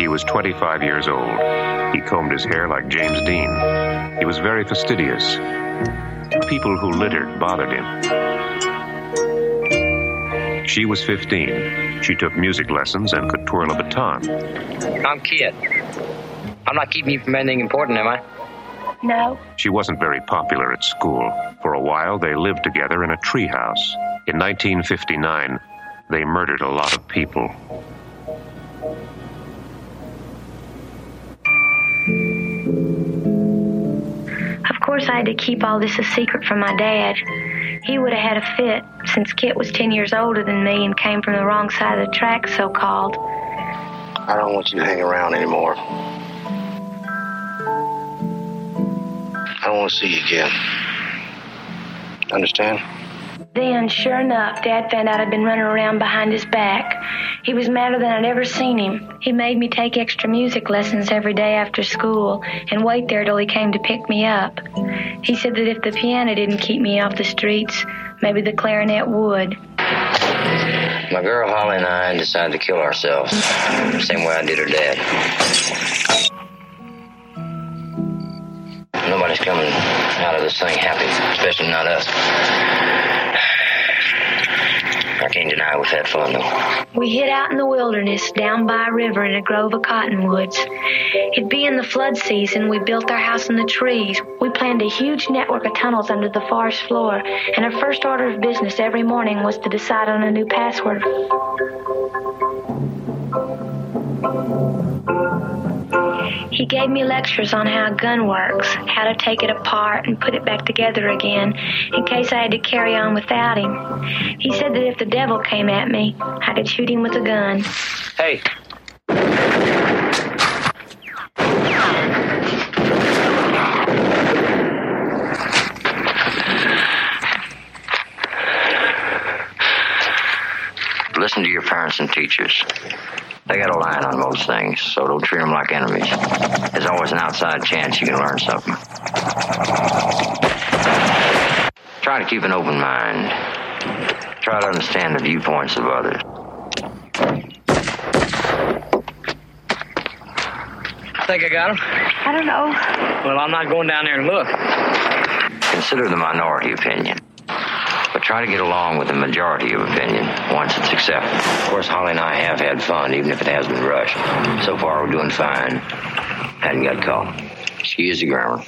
He was 25 years old. He combed his hair like James Dean. He was very fastidious. People who littered bothered him. She was 15. She took music lessons and could twirl a baton. I'm Kit. I'm not keeping you from anything important, am I? No. She wasn't very popular at school. For a while, they lived together in a treehouse. In 1959, they murdered a lot of people. Course, I had to keep all this a secret from my dad. He would have had a fit since Kit was 10 years older than me and came from the wrong side of the track, so called. I don't want you to hang around anymore. I don't want to see you again. Understand? Then, sure enough, Dad found out I'd been running around behind his back. He was madder than I'd ever seen him. He made me take extra music lessons every day after school and wait there till he came to pick me up. He said that if the piano didn't keep me off the streets, maybe the clarinet would. My girl Holly and I decided to kill ourselves. Same way I did her dad. Nobody's coming out of this thing happy, especially not us. I can't deny we've had fun though. We hid out in the wilderness down by a river in a grove of cottonwoods. It'd be in the flood season. We built our house in the trees. We planned a huge network of tunnels under the forest floor, and our first order of business every morning was to decide on a new password. He gave me lectures on how a gun works, how to take it apart and put it back together again, in case I had to carry on without him. He said that if the devil came at me, I could shoot him with a gun. Hey, listen to your parents and teachers. They got a line on most things, so don't treat them like enemies. There's always an outside chance you can learn something. Try to keep an open mind. Try to understand the viewpoints of others. I Think I got him? I don't know. Well, I'm not going down there and look. Consider the minority opinion. But try to get along with the majority of opinion once it's accepted. Of course, Holly and I have had fun, even if it has been rushed. So far, we're doing fine. Hadn't got caught. Is a grammar.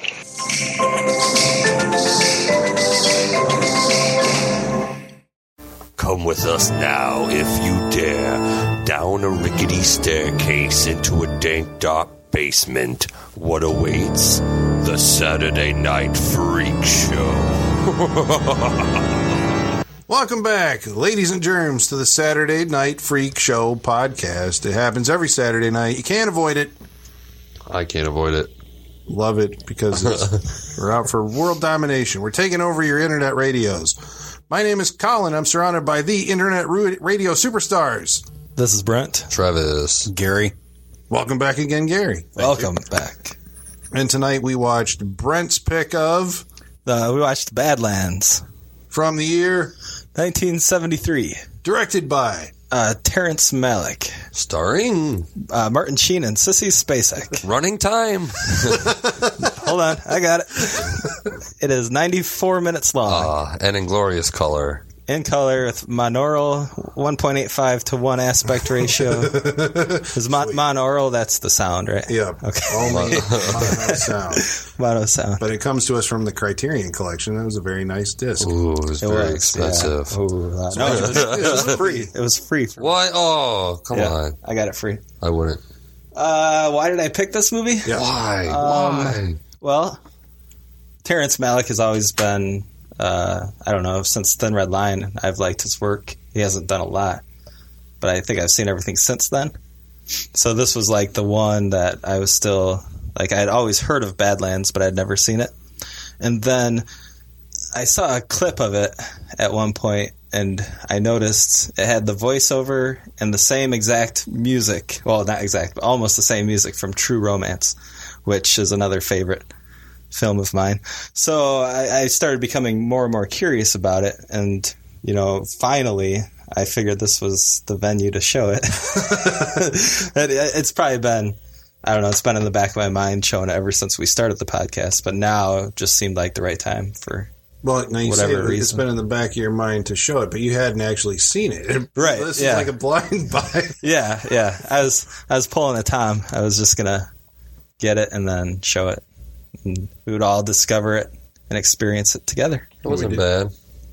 Come with us now, if you dare, down a rickety staircase into a dank, dark basement. What awaits? The Saturday Night Freak Show. Welcome back, ladies and germs, to the Saturday Night Freak Show podcast. It happens every Saturday night. You can't avoid it. I can't avoid it. Love it because it's, we're out for world domination. We're taking over your internet radios. My name is Colin. I'm surrounded by the internet ru- radio superstars. This is Brent. Travis. Gary. Welcome back again, Gary. Welcome back. And tonight we watched Brent's pick of Uh, we watched Badlands, from the year 1973. directed by Uh, Terrence Malick, Starring uh, Martin Sheen, and Sissy Spacek. Running Time. Hold on, I got it. It is 94 minutes long, Uh, and in glorious color. In color with monaural 1.85 to 1 aspect ratio. Is mon- monaural, that's the sound, right? Yeah. Okay. Only mono sound. Mono sound. But it comes to us from the Criterion Collection. That was a very nice disc. Ooh, it was It very was, expensive. Yeah. Ooh, no, it was, it was free. It was free. For What? Oh, come Yeah, on. I got it free. I wouldn't. Uh, why did I pick this movie? Yeah. Why? Um, Why? Well, Terrence Malick has always been, uh, I don't know, since Thin Red Line, I've liked his work. He hasn't done a lot, but I think I've seen everything since then. So this was like the one that I was still, like, I had always heard of Badlands, but I'd never seen it. And then I saw a clip of it at one point, and I noticed it had the voiceover and the same exact music. Well, not exact, but almost the same music from True Romance, which is another favorite film of mine. So I, I started becoming more and more curious about it, and you know, finally, I figured this was the venue to show it. it. It's probably been, I don't know, it's been in the back of my mind showing it ever since we started the podcast, but now it just seemed like the right time for. Well, now you Whatever say it, it's reason. been in the back of your mind to show it, but you hadn't actually seen it. Right, This yeah. is like a blind buy. Yeah, yeah. I was I was pulling a Tom. I was just gonna get it and then show it. And we would all discover it and experience it together. It wasn't bad.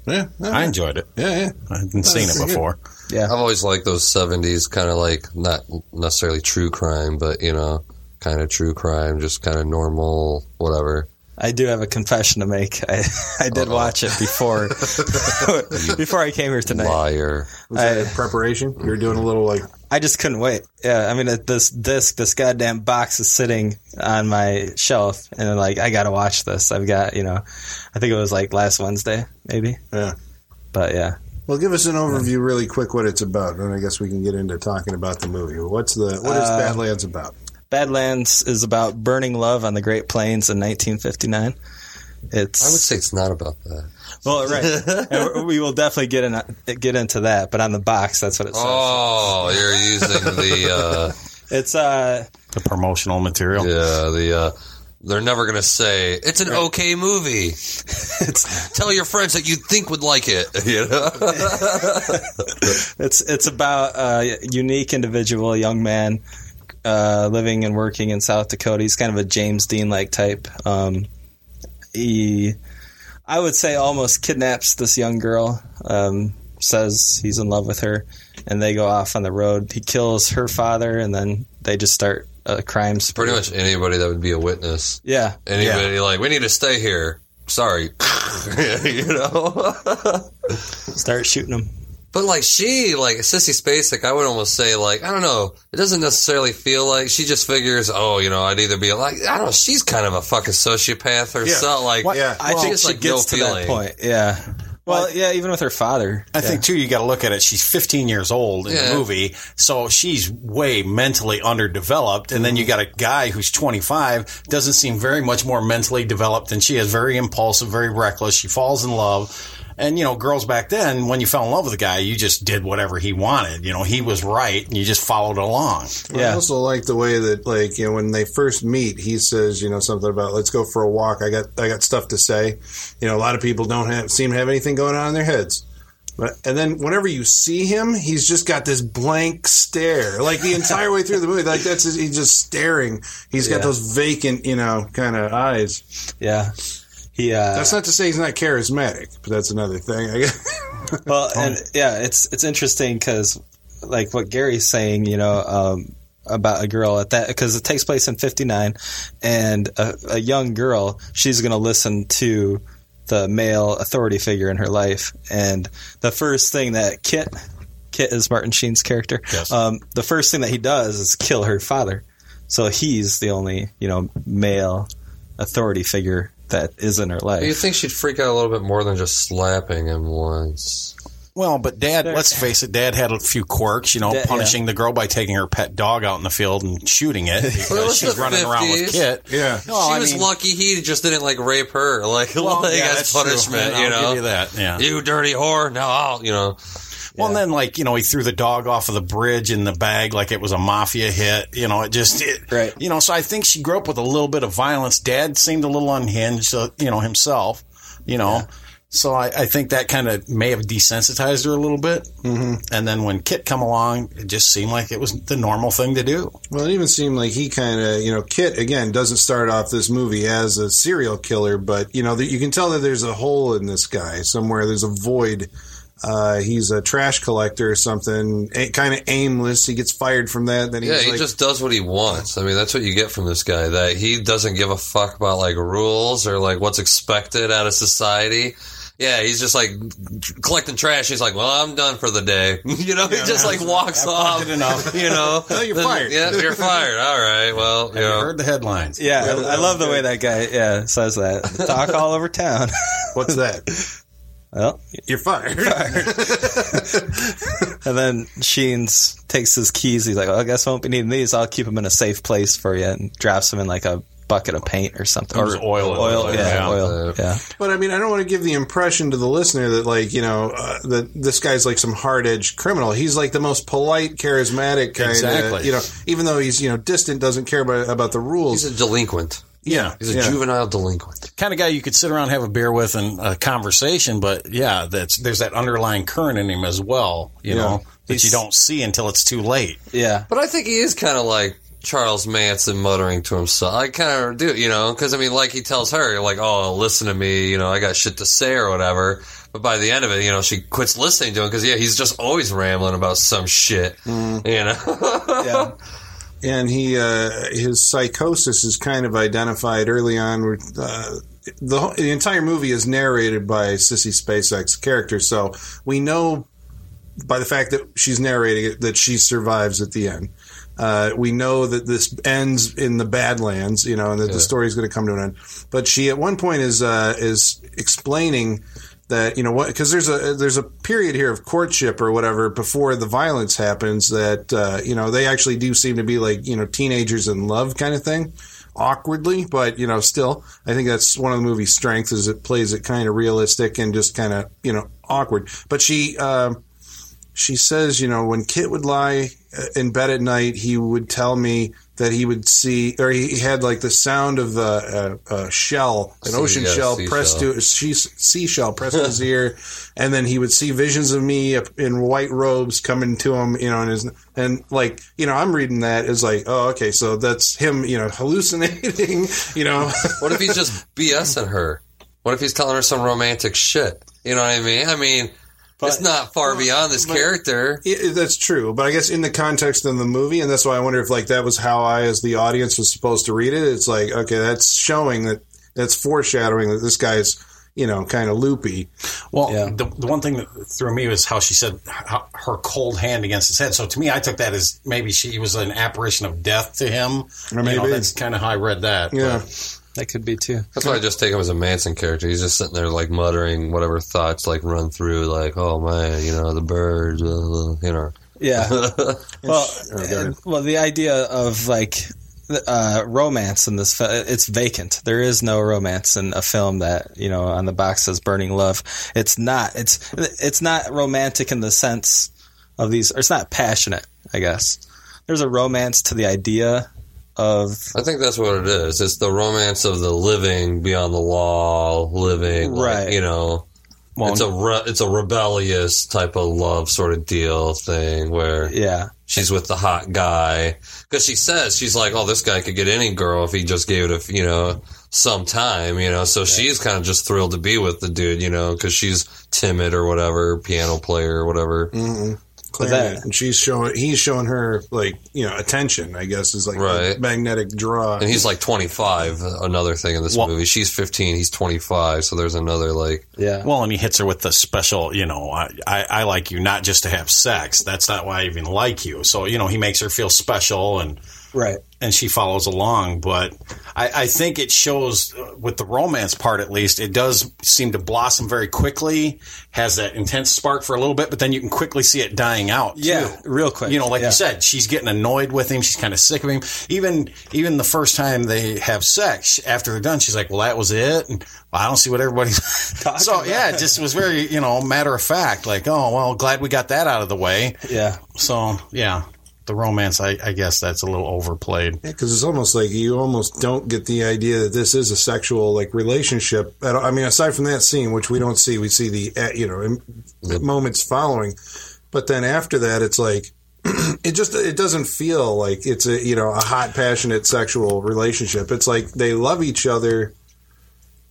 Yeah, I enjoyed it. yeah, yeah. I hadn't seen it pretty good. before. Yeah. I've always liked those 70s kind of like not necessarily true crime, but you know, kind of true crime, just kind of normal, whatever. I do have a confession to make. I I did Uh-oh. watch it before before I came here tonight. Liar. Was that I- in preparation? You were doing a little like I just couldn't wait. Yeah, I mean, this disc, this goddamn box is sitting on my shelf, and like, I gotta watch this. I've got, you know, I think it was like last Wednesday, maybe. Yeah. But yeah, Well, give us an overview, really quick, what it's about, and I guess we can get into talking about the movie. What's the what is Uh, Badlands about? Badlands is about burning love on the Great Plains in 1959. It's I would say it's not about that. Well, right. We will definitely get in get into that, but on the box, that's what it says. Oh, you're using the, It's uh, The promotional material. uh, yeah, the, uh, they're never going to say, it's an okay movie. it's Tell your friends that you think would like it. You know? It's it's about a unique individual, young man, uh, living and working in South Dakota. He's kind of a James Dean like type. Um, he, I would say, almost kidnaps this young girl. Um, says he's in love with her, and they go off on the road. He kills her father, and then they just start a crime spree. Pretty much anybody that would be a witness. Yeah, Anybody like, we need to stay here. Sorry. you know? start shooting him. But like she, like Sissy Spacek, I would almost say like I don't know. It doesn't necessarily feel like she just figures, oh, you know, I'd either be like I don't know. She's kind of a fucking sociopath or Yeah. something. Like Yeah. I well, think it's she like gets no to feeling. that point. Yeah. Well, yeah, even with her father. I think too, you got to look at it. She's 15 years old in Yeah. the movie, so she's way mentally underdeveloped. And then you got a guy who's 25, doesn't seem very much more mentally developed than she is. Very impulsive, very reckless. She falls in love. And you know, girls back then, when you fell in love with a guy, you just did whatever he wanted. You know, he was right, and you just followed along. I Yeah. also like the way that, like, you know, when they first meet, he says, you know, something about "Let's go for a walk." I got, I got stuff to say. You know, a lot of people don't have seem to have anything going on in their heads. But and then whenever you see him, he's just got this blank stare, like the entire way through the movie. Like that's his, he's just staring. He's got those vacant, you know, kind of eyes. Yeah. He. Uh, That's not to say he's not charismatic, but that's another thing. I guess. Well, and yeah, it's it's interesting because like what Gary's saying, you know, um, about a girl at that because it takes place in '59, and a, a young girl, she's going to listen to the male authority figure in her life, and the first thing that Kit, Kit is Martin Sheen's character. Yes. Um, the first thing that he does is kill her father, so he's the only you know male authority figure that is in her life. You think she'd freak out a little bit more than just slapping him once? Well, but Dad, let's face it, Dad had a few quirks, you know, Dad- punishing the girl by taking her pet dog out in the field and shooting it Well, it because was she's the running around with 50s. Kit. yeah. No, she I was mean- lucky he just didn't like rape her, like, Well, like yeah, as that's true. punishment. I'll You know, give you that. Yeah. You dirty whore. Now I'll, you know. Well, and then like you know, he threw the dog off of the bridge in the bag like it was a mafia hit. You know, it just it, Right. You know, so I think she grew up with a little bit of violence. Dad seemed a little unhinged, uh, you know, himself. You know. So I, I think that kind of may have desensitized her a little bit, mm-hmm. and then when Kit come along, it just seemed like it was the normal thing to do. Well, it even seemed like he kind of, you know, Kit again doesn't start off this movie as a serial killer, but you know, you can tell that there's a hole in this guy somewhere. There's a void. Uh, he's a trash collector or something, a, kind of aimless. He gets fired from that. Then he's Yeah, he like, just does what he wants. I mean, that's what you get from this guy. That he doesn't give a fuck about like rules or like what's expected out of society. Yeah, he's just like collecting trash. He's like, "Well, I'm done for the day." you know, he just like walks I've off. enough. You know, No, you're fired. Yeah, you're fired. All right. Well, you You know, heard the headlines. Yeah, I, I love the way that guy yeah says that. Talk all over town. "What's that? Well, You're fired." and then Sheens takes his keys. He's like, well, "I guess I won't be needing these. I'll keep them in a safe place for you," and drops them in like a bucket of paint or something. Or oil. Oil, yeah, Yeah. oil. Yeah. But I mean, I don't want to give the impression to the listener that like you know uh, that this guy's like some hard edged criminal. He's like the most polite, charismatic kind Exactly. of you know. Even though he's you know distant, doesn't care about about the rules. He's a delinquent. Yeah. He's a Yeah. juvenile delinquent. kind of guy you could sit around have a beer with and a conversation, but yeah, that's there's that underlying current in him as well, you Yeah. know, that you don't see until it's too late. Yeah. But I think he is kind of like Charles Manson muttering to himself. I kind of do, you know, because I mean, like he tells her, like, "Oh, listen to me," you know, I got shit to say or whatever. But by the end of it, you know, she quits listening to him because yeah, he's just always rambling about some shit, mm. you know. Yeah. And he uh, his psychosis is kind of identified early on. Uh, the, whole- the entire movie is narrated by Sissy Spacek's character, so we know by the fact that she's narrating it that she survives at the end. Uh, we know that this ends in the Badlands, you know, and that the story is going to come to an end. But she, at one point, is uh, is explaining that you know what because there's a there's a period here of courtship or whatever before the violence happens that uh, you know they actually do seem to be like you know teenagers in love kind of thing awkwardly but you know still i think that's one of the movie's strengths is it plays it kind of realistic and just kind of you know awkward. But she um she says, you know, when Kit would lie uh, in bed at night, he would tell me that he would see, or he had like the sound of the uh, uh, shell, an Sea- ocean yeah, shell pressed to she, seashell pressed to his ear, and then he would see visions of me in white robes coming to him, you know, and his and like you know, I'm reading that as like, oh, okay, so that's him, you know, hallucinating, you know. what if he's just BSing her? What if he's telling her some romantic shit? You know what I mean? I mean, it's not far beyond this character. Yeah, that's true, but I guess in the context of the movie, and that's why I wonder if like that was how I, as the audience, was supposed to read it. It's like okay, that's showing that that's foreshadowing that this guy's you know kind of loopy. Well, Yeah. the, the one thing that threw me was how she said how, her cold hand against his head. So to me, I took that as maybe she was an apparition of death to him. Or You know, maybe. that's kind of how I read that. Yeah, But That could be too. That's why I just take him as a Manson character. He's just sitting there like muttering whatever thoughts like run through, like, "Oh man, you know the birds," uh, you know. Yeah. well, ahead. well, the idea of like uh, romance in this fi- it's vacant. There is no romance in a film that you know on the box says "Burning Love." It's not. It's it's not romantic in the sense of these. Or it's not passionate. I guess there's a romance to the idea of I think that's what it is. It's the romance of the living beyond the law, living, like, Right. you know. Well, it's a re- it's a rebellious type of love sort of deal thing where yeah. she's with the hot guy because she says she's like, oh, this guy could get any girl if he just gave it a you know some time, you know. So she's kind of just thrilled to be with the dude, you know, because she's timid or whatever, piano player or whatever. clarinet, that- and she's showing he's showing her like you know attention. I guess is like Right. magnetic draw. And he's like 25. Another thing in this Well- movie, she's 15, he's 25. So there's another like Yeah. well, and he hits her with the special. You know, I, I, I like you not just to have sex. That's not why I even like you. So you know, he makes her feel special and. Right. and she follows along. But I, I think it shows uh, with the romance part, at least, it does seem to blossom very quickly. Has that intense spark for a little bit, but then you can quickly see it dying out. Yeah. too. Real quick. You know, like Yeah. you said, she's getting annoyed with him. She's kind of sick of him. Even even the first time they have sex, after they're done, she's like, "Well, that was it." And well, I don't see what everybody's. so yeah, it just was very you know matter of fact. Like, oh well, glad we got that out of the way. Yeah. So yeah, the romance, I, I guess that's a little overplayed. because it's almost like you almost don't get the idea that this is a sexual like relationship. At. I mean, aside from that scene, which we don't see, we see the uh, you know im- moments following, but then after that, it's like it just it doesn't feel like it's a you know a hot passionate sexual relationship. It's like they love each other,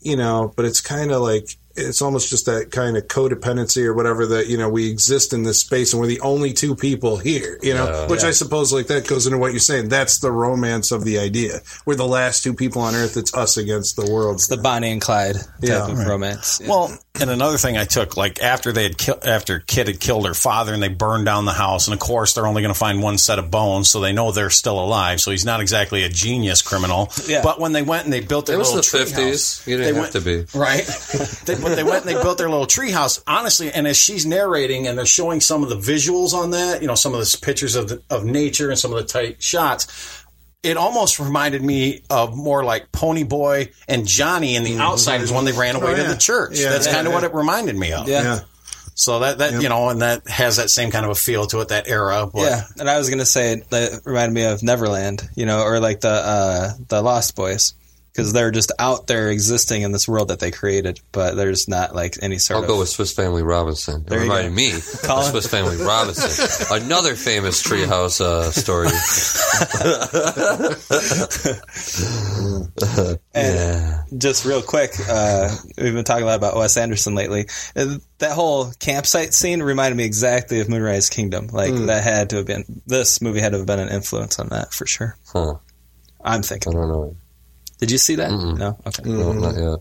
you know, but it's kind of like it's almost just that kind of codependency or whatever that you know we exist in this space and we're the only two people here you know Yeah. which i suppose like that goes into what you're saying that's the romance of the idea we're the last two people on earth it's us against the world It's the Bonnie and Clyde type Yeah. of romance. Yeah. Well, and another thing I took, like after they had kill, after Kit had killed her father and they burned down the house, and of course they're only going to find one set of bones, so they know they're still alive. So he's not exactly a genius criminal. Yeah. But when they went and they built their It was little the 50s. house, You didn't they have to be. right. they, but they went and they built their little tree house. Honestly, and as she's narrating and they're showing some of the visuals on that, you know, some of the pictures of the, of nature and some of the tight shots. it almost reminded me of more like Pony Boy and Johnny and the Outsiders when they ran away Oh, to the church. Yeah, That's yeah, kind of yeah. what it reminded me of. Yeah. Yeah. So that that you know, and that has that same kind of a feel to it, that era. But Yeah, and I was gonna say it that reminded me of Neverland, you know, or like the uh, the Lost Boys, because they're just out there existing in this world that they created, but there's not like any sort I'll of. go with Swiss Family Robinson. It There reminded me of Swiss Family Robinson. Another famous treehouse uh, story. And just real quick, uh, we've been talking a lot about Wes Anderson lately. That whole campsite scene reminded me exactly of Moonrise Kingdom. Like that had to have been this movie had to have been an influence on that for sure. Huh. I'm I thinking. don't know. Did you see that? No. Okay. No, not yet.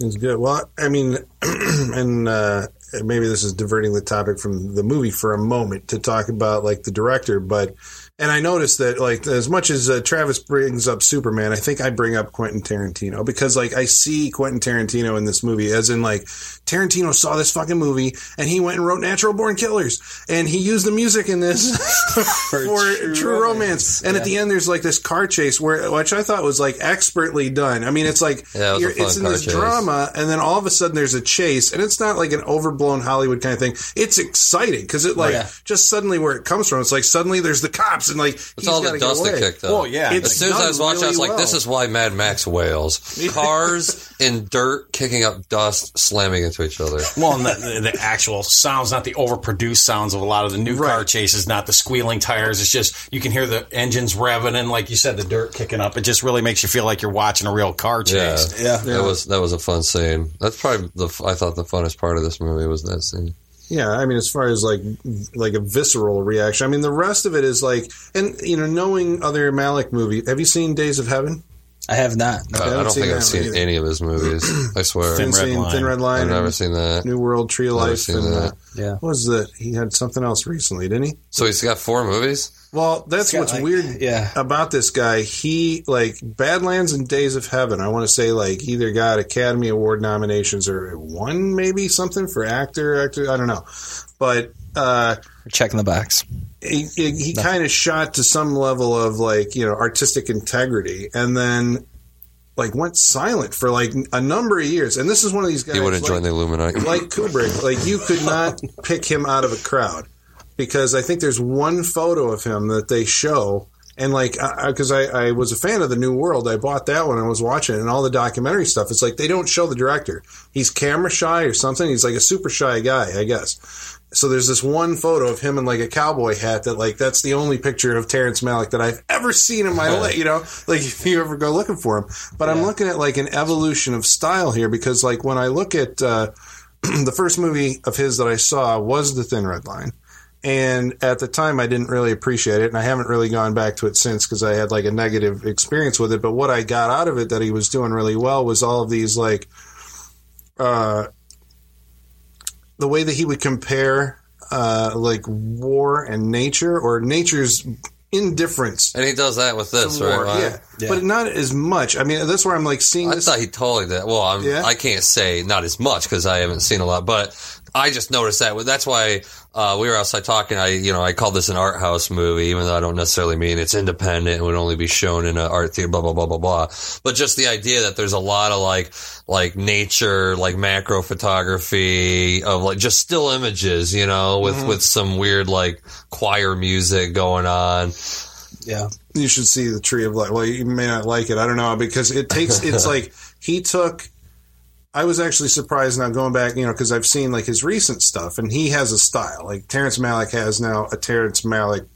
It's good. Well, I mean, and uh, maybe this is diverting the topic from the movie for a moment to talk about like the director, but and I noticed that like as much as uh, Travis brings up Superman, I think I bring up Quentin Tarantino because like I see Quentin Tarantino in this movie as in like Tarantino saw this fucking movie and he went and wrote Natural Born Killers and he used the music in this for, True, Romance. And at the end, there's like this car chase where which I thought was like expertly done. I mean, it's like Yeah, it you're- it's in this chase. drama, and then all of a sudden there's a chase, and it's not like an overblown Hollywood kind of thing. It's exciting because it like oh, Yeah. just suddenly where it comes from. It's like suddenly there's the cops, and like It's all the dust that kicked up. Well, yeah. It's As soon as I was done watching, I was really like, "This is why Mad Max wails: cars in dirt, kicking up dust, slamming into each other." Well, and the, the actual sounds, not the overproduced sounds of a lot of the new car chases, not the squealing tires. It's just you can hear the engines revving and, like you said, the dirt kicking up. It just really makes you feel like you're watching a real car Yeah, chase. Yeah. That was that was a fun scene. That's probably the I thought the funnest part of this movie was that scene. Yeah, I mean, as far as like like a visceral reaction, I mean, the rest of it is like, and you know, knowing other Malick movie. Have you seen Days of Heaven? I have not. Uh, I haven't don't think I've seen either. any of his movies. I swear, Thin Been Red Line. Thin Red Line. I've never seen that. New World, Tree of Never Life, seen and uh, that. Yeah. what was that? He had something else recently, didn't he? So he's got four movies. Well, that's what's like- weird yeah. about this guy. He like Badlands and Days of Heaven. I want to say like either got Academy Award nominations or won maybe something for actor. Actor, I don't know, but uh, checking the box. he, he, he kind of shot to some level of like you know artistic integrity, and then like went silent for like a number of years. And this is one of these guys. He would have like- joined the Illuminati. like Kubrick, like you could not pick him out of a crowd because I think there's one photo of him that they show. And like, because I, I, was a fan of the New World, I bought that one and was watching it and all the documentary stuff. It's like they don't show the director. He's camera shy or something. He's like a super shy guy, I guess. So there's this one photo of him in like a cowboy hat that like that's the only picture of Terrence Malick that I've ever seen in my life. You know, like if you ever go looking for him. But I'm looking at like an evolution of style here because like when I look at uh, the first movie of his that I saw was The Thin Red Line. And at the time, I didn't really appreciate it, and I haven't really gone back to it since because I had like a negative experience with it. But what I got out of it that he was doing really well was all of these like, uh, the way that he would compare uh, like war and nature or nature's indifference And he does that with this, to right? Yeah. Yeah. but not as much. I mean, that's where I'm like seeing I this. thought he totally did. Well, I'm, Yeah? I can't say not as much because I haven't seen a lot, but I just noticed that. That's why uh, we were outside talking. I, you know, I called this an art house movie, even though I don't necessarily mean it's independent and would only be shown in an art theater. Blah blah blah blah blah. But just the idea that there's a lot of like like nature, like macro photography of like just still images, you know, with with some weird like choir music going on. Yeah. you should see the tree of life. Well, you may not like it. I don't know because it takes. It's like he took. I was actually surprised now going back, you know, because I've seen like his recent stuff, and he has a style. Like Terrence Malick has now a Terrence Malick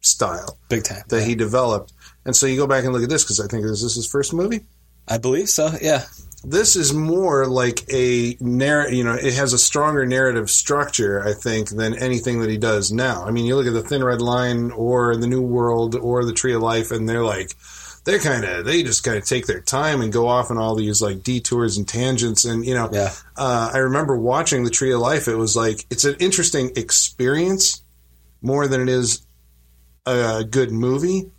style Big time. that he developed. And so you go back and look at this because I think is this his first movie. I believe so. Yeah. This is more like a narrative. You know, it has a stronger narrative structure, I think, than anything that he does now. I mean, you look at the Thin Red Line or the New World or the Tree of Life, and they're like, they're kind of, they just kind of take their time and go off on all these like detours and tangents. And you know, Yeah. uh, I remember watching the Tree of Life. It was like it's an interesting experience more than it is a good movie.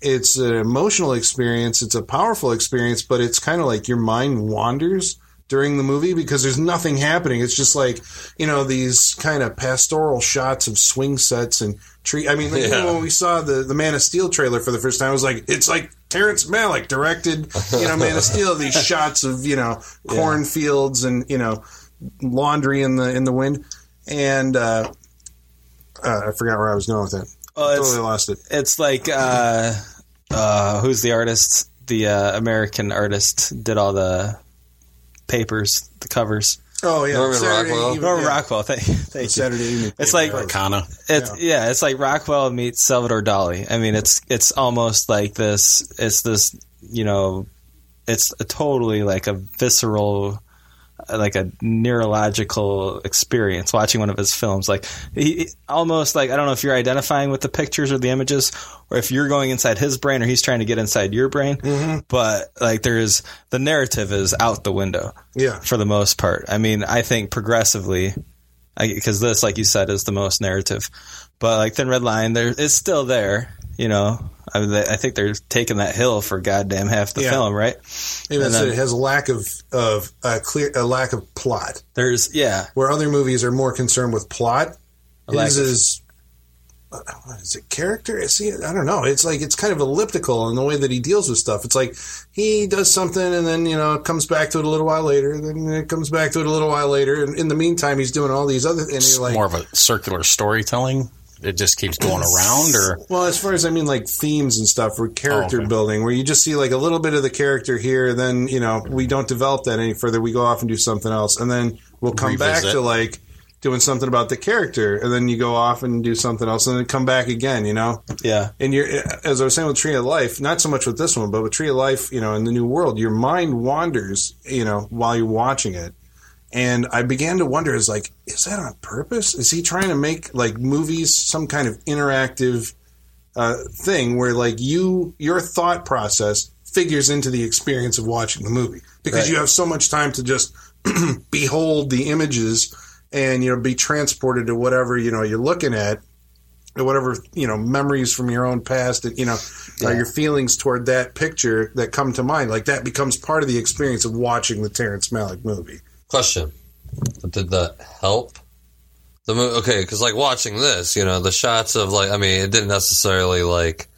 It's an emotional experience. It's a powerful experience, but it's kind of like your mind wanders during the movie because there's nothing happening. It's just like you know these kind of pastoral shots of swing sets and tree. I mean, like, you know, when we saw the the Man of Steel trailer for the first time, I was like, it's like Terrence Malick directed, you know, Man of Steel. These shots of you know cornfields and you know laundry in the in the wind, and uh, uh, I forgot where I was going with that. Oh, totally lost it. It's like uh, uh, who's the artist? The uh, American artist did all the papers, the covers. Oh yeah, Norman Saturday Rockwell. Evening- Norman yeah. Rockwell. Thank, thank you. Saturday evening. It's like Arcana. it's yeah. it's like Rockwell meets Salvador Dali. I mean, it's it's almost like this. It's this you know, it's a totally like a visceral, like a neurological experience watching one of his films. Like he almost like I don't know if you're identifying with the pictures or the images, or if you're going inside his brain or he's trying to get inside your brain. Mm-hmm. But like there's the narrative is out the window yeah. for the most part. I mean, I think progressively, because this, like you said, is the most narrative. But like Thin Red Line, there it's still there. You know, I, mean, I think they're taking that hill for goddamn half the Yeah. film, right? Maybe And that's then- it. It has a lack of of a clear a lack of plot. There's yeah, Where other movies are more concerned with plot, A lack his is what is it character? See, I don't know. It's like it's kind of elliptical in the way that he deals with stuff. It's like he does something and then you know comes back to it a little while later. Then it comes back to it a little while later. And in the meantime, he's doing all these other. And It's you're like, more of a circular storytelling. It just keeps going around, or Well, as far as I mean, like themes and stuff, or character Oh, okay. building, where you just see like a little bit of the character here, then you know we don't develop that any further. We go off and do something else, and then we'll come back to like doing something about the character, and then you go off and do something else, and then come back again. You know, yeah, and you're as I was saying with Tree of Life, not so much with this one, but with Tree of Life, you know, in the New World, your mind wanders, you know, while you're watching it. And I began to wonder, is like, is that on purpose? Is he trying to make like movies some kind of interactive uh, thing where like you your thought process figures into the experience of watching the movie because Right. you have so much time to just behold the images and you know be transported to whatever you know you're looking at or whatever you know memories from your own past and you know uh, your feelings toward that picture that come to mind like that becomes part of the experience of watching the Terrence Malick movie. Question: Did that help the movie? Okay, because like watching this, you know, the shots of like, I mean, it didn't necessarily like.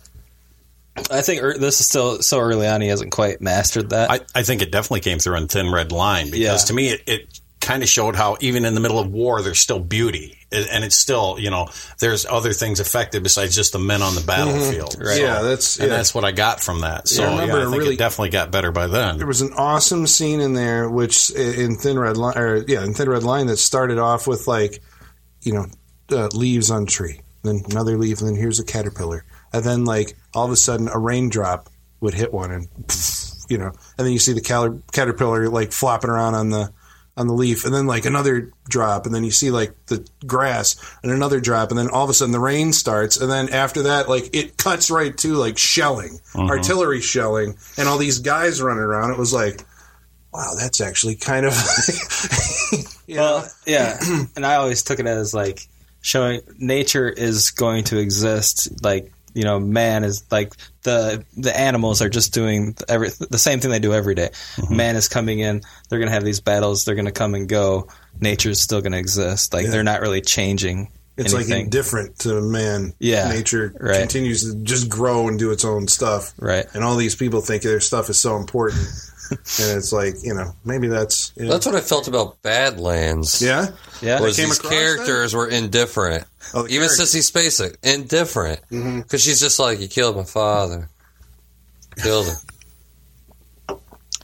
I think er, this is still so early on. He hasn't quite mastered that. I, I think it definitely came through in Thin Red Line because Yeah. to me it, it kind of showed how even in the middle of war there's still beauty and and it's still you know there's other things affected besides just the men on the battlefield. Right. Yeah, that's and yeah. that's what I got from that. So Yeah, I yeah, remember I think really- it definitely got better by then. there was an awesome scene in there, which in Thin Red Line, or yeah, in Thin Red Line, that started off with like, you know, uh, leaves on tree, then another leaf, and then here's a caterpillar, and then like all of a sudden a raindrop would hit one, and you know, and then you see the cal- caterpillar like flopping around on the on the leaf, and then like another drop, and then you see like the grass, and another drop, and then all of a sudden the rain starts, and then after that, like it cuts right to like shelling, mm-hmm. artillery shelling, and all these guys running around. It was like, wow, that's actually kind of, you know, Well, yeah, and I always took it as like showing nature is going to exist. Like you know, man is like the the animals are just doing every the same thing they do every day. Mm-hmm. Man is coming in. They're going to have these battles. They're going to come and go. Nature's still going to exist. Like Yeah. they're not really changing. it's like indifferent to man. Yeah, nature right. continues to just grow and do its own stuff, Right. And all these people think their stuff is so important, and it's like you know maybe that's you know, That's what I felt about Badlands. yeah, yeah. was came these across characters were indifferent. Oh, the Even characters. Sissy Spacek, indifferent. Because she's just like, you killed my father. Killed him.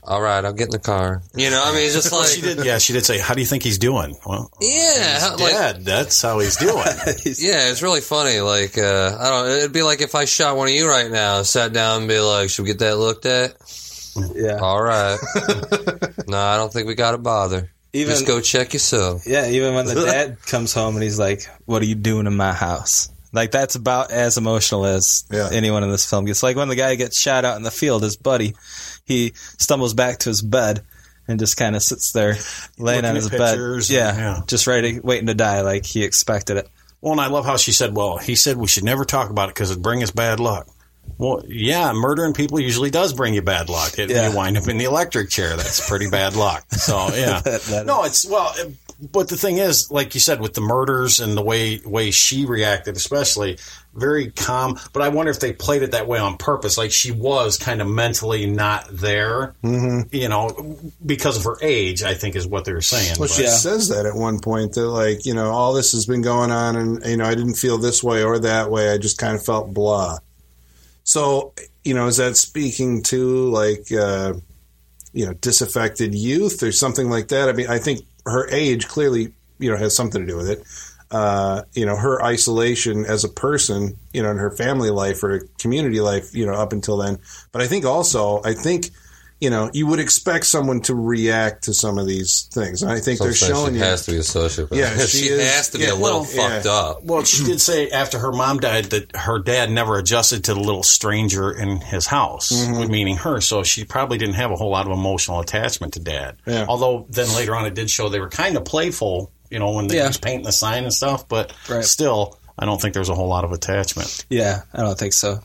All right, I'll get in the car. You know, I mean, it's just like, she did, yeah, she did say, "How do you think he's doing?" Well, yeah, how- like, that's how he's doing. yeah, it's really funny. Like, uh, I don't. It'd be like if I shot one of you right now, sat down, and be like, "Should we get that looked at?" yeah. All right. no, I don't think we got to bother. Even Just go check yourself. Yeah, even when the dad comes home and he's like, "What are you doing in my house?" Like that's about as emotional as Yeah. anyone in this film gets. Like when the guy gets shot out in the field, his buddy, he stumbles back to his bed and just kind of sits there laying Looking on his bed, and- yeah, yeah. just ready, waiting to die, like he expected it. Well, and I love how she said, "Well, he said we should never talk about it because it'd bring us bad luck." Well, yeah, murdering people usually does bring you bad luck. It, Yeah. You wind up in the electric chair. That's pretty bad luck. So yeah, That- that no, it's well. it- But the thing is, like you said, with the murders and the way way she reacted, especially very calm. But I wonder if they played it that way on purpose. Like she was kind of mentally not there, mm-hmm. you know, because of her age. I think is what they were saying. Well, But- she says that at one point that like you know all this has been going on, and you know I didn't feel this way or that way. I just kind of felt blah. So you know, is that speaking to like uh, you know disaffected youth or something like that? I mean, I think her age clearly you know has something to do with it. Uh, you know, her isolation as a person, you know, in her family life or community life, you know, up until then. But I think also, I think, you know, you would expect someone to react to some of these things. And I think they're Sometimes showing she you. has to be a sociopath. Yeah, she, she is- has to be yeah, a little well, fucked yeah. up. Well, she did say after her mom died that her dad never adjusted to the little stranger in his house, Mm-hmm. meaning her. So she probably didn't have a whole lot of emotional attachment to dad. Yeah. Although then later on it did show they were kind of playful, you know, when they Yeah. was painting the sign and stuff. But Right. still, I don't think there's a whole lot of attachment. Yeah, I don't think so.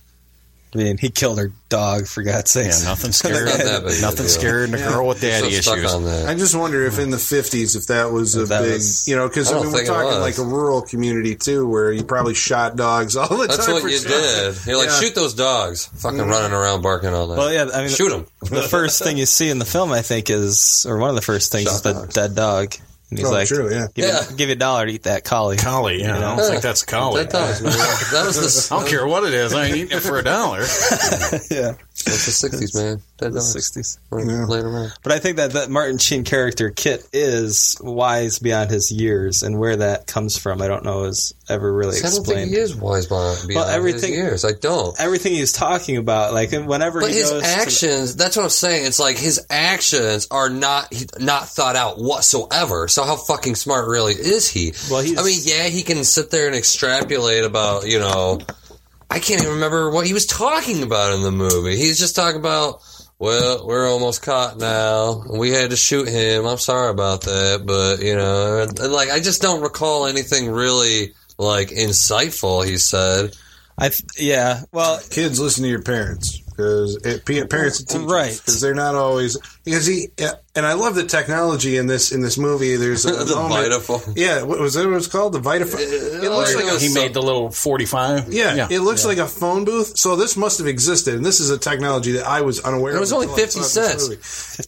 I mean, he killed her dog for God's Yeah, sake. nothing scared. Not that big of a nothing deal. scared a girl with daddy so issues. on that. I just wonder if in the 50s, if that was a that big, was- you know, because I I mean, we're talking like a rural community too, where you probably shot dogs all the That's time. That's what for you sure. did. You're like, Yeah. shoot those dogs, fucking mm-hmm. running around barking all that. Well, yeah, I mean, shoot them. the first thing you see in the film, I think, is or one of the first things Shot is the dogs. dead dog, and he's Oh, like, true, yeah. give, Yeah. You, give you a dollar to eat that collie." Collie, yeah, I don't think that's a collie. That does, man. That was the, I don't care what it is. I ain't eating it for a dollar. yeah, that's the 60s, man. Dead the dogs. sixties. Laying around. But I think that that Martin Sheen character Kit is wise beyond his years, and where that comes from, I don't know, is ever really I don't think explained. he is wise beyond, beyond everything- his years. I don't. Everything he's talking about, like whenever But he his actions, that's what I'm saying. It's like his actions are not not thought out whatsoever. So how fucking smart really is he? Well, he's- I mean, yeah, he can sit there and extrapolate about, you know, I can't even remember what he was talking about in the movie. He's just talking about, well, we're almost caught now. We had to shoot him. I'm sorry about that, but you know, and, like I just don't recall anything really like insightful. He said. I th- yeah, well, Kids, listen to your parents because parents and teachers, Right. Because they're not always because he and I love the technology in this in this movie. There's a The moment- Vitaphone. Yeah, what was that? What it's called? The Vitaphone. It looks like like a a He made the little forty-five. Yeah, it looks like a phone booth. So this must have existed, and this is a technology that I was unaware. Of. It of was only 50 cents. movie.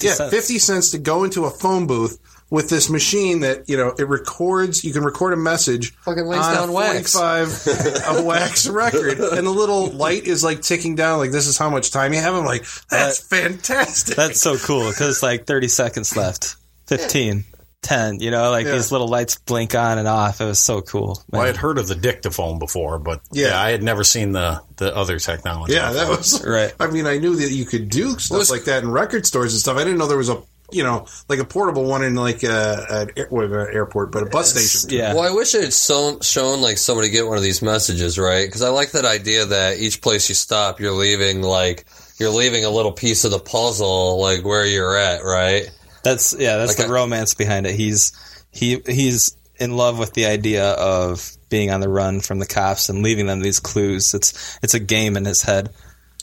yeah, cents. fifty cents to go into a phone booth with this machine that you know it records. You can record a message Fucking lays on down a wax. forty-five a wax record, and the little light is like ticking down. Like this is how much time you have. I'm like, that's fantastic. That's so cool because like 30 seconds left, 15, 10, you know, like Yeah. these little lights blink on and off. It was so cool. Well, I man. had heard of the dictaphone before, but Yeah. yeah, I had never seen the the other technology. yeah, that was Right. I mean, I knew that you could do stuff was- like that in record stores and stuff. I didn't know there was a you know like a portable one in like a, an air, well, an airport, but a bus station. Yeah. Well, I wish it had shown, shown like somebody get one of these messages, right? Because I like that idea that each place you stop, you're leaving like you're leaving a little piece of the puzzle, like where you're at, right? That's, yeah, that's Like the a- romance behind it. He's, he, he's in love with the idea of being on the run from the cops and leaving them these clues. It's, it's a game in his head.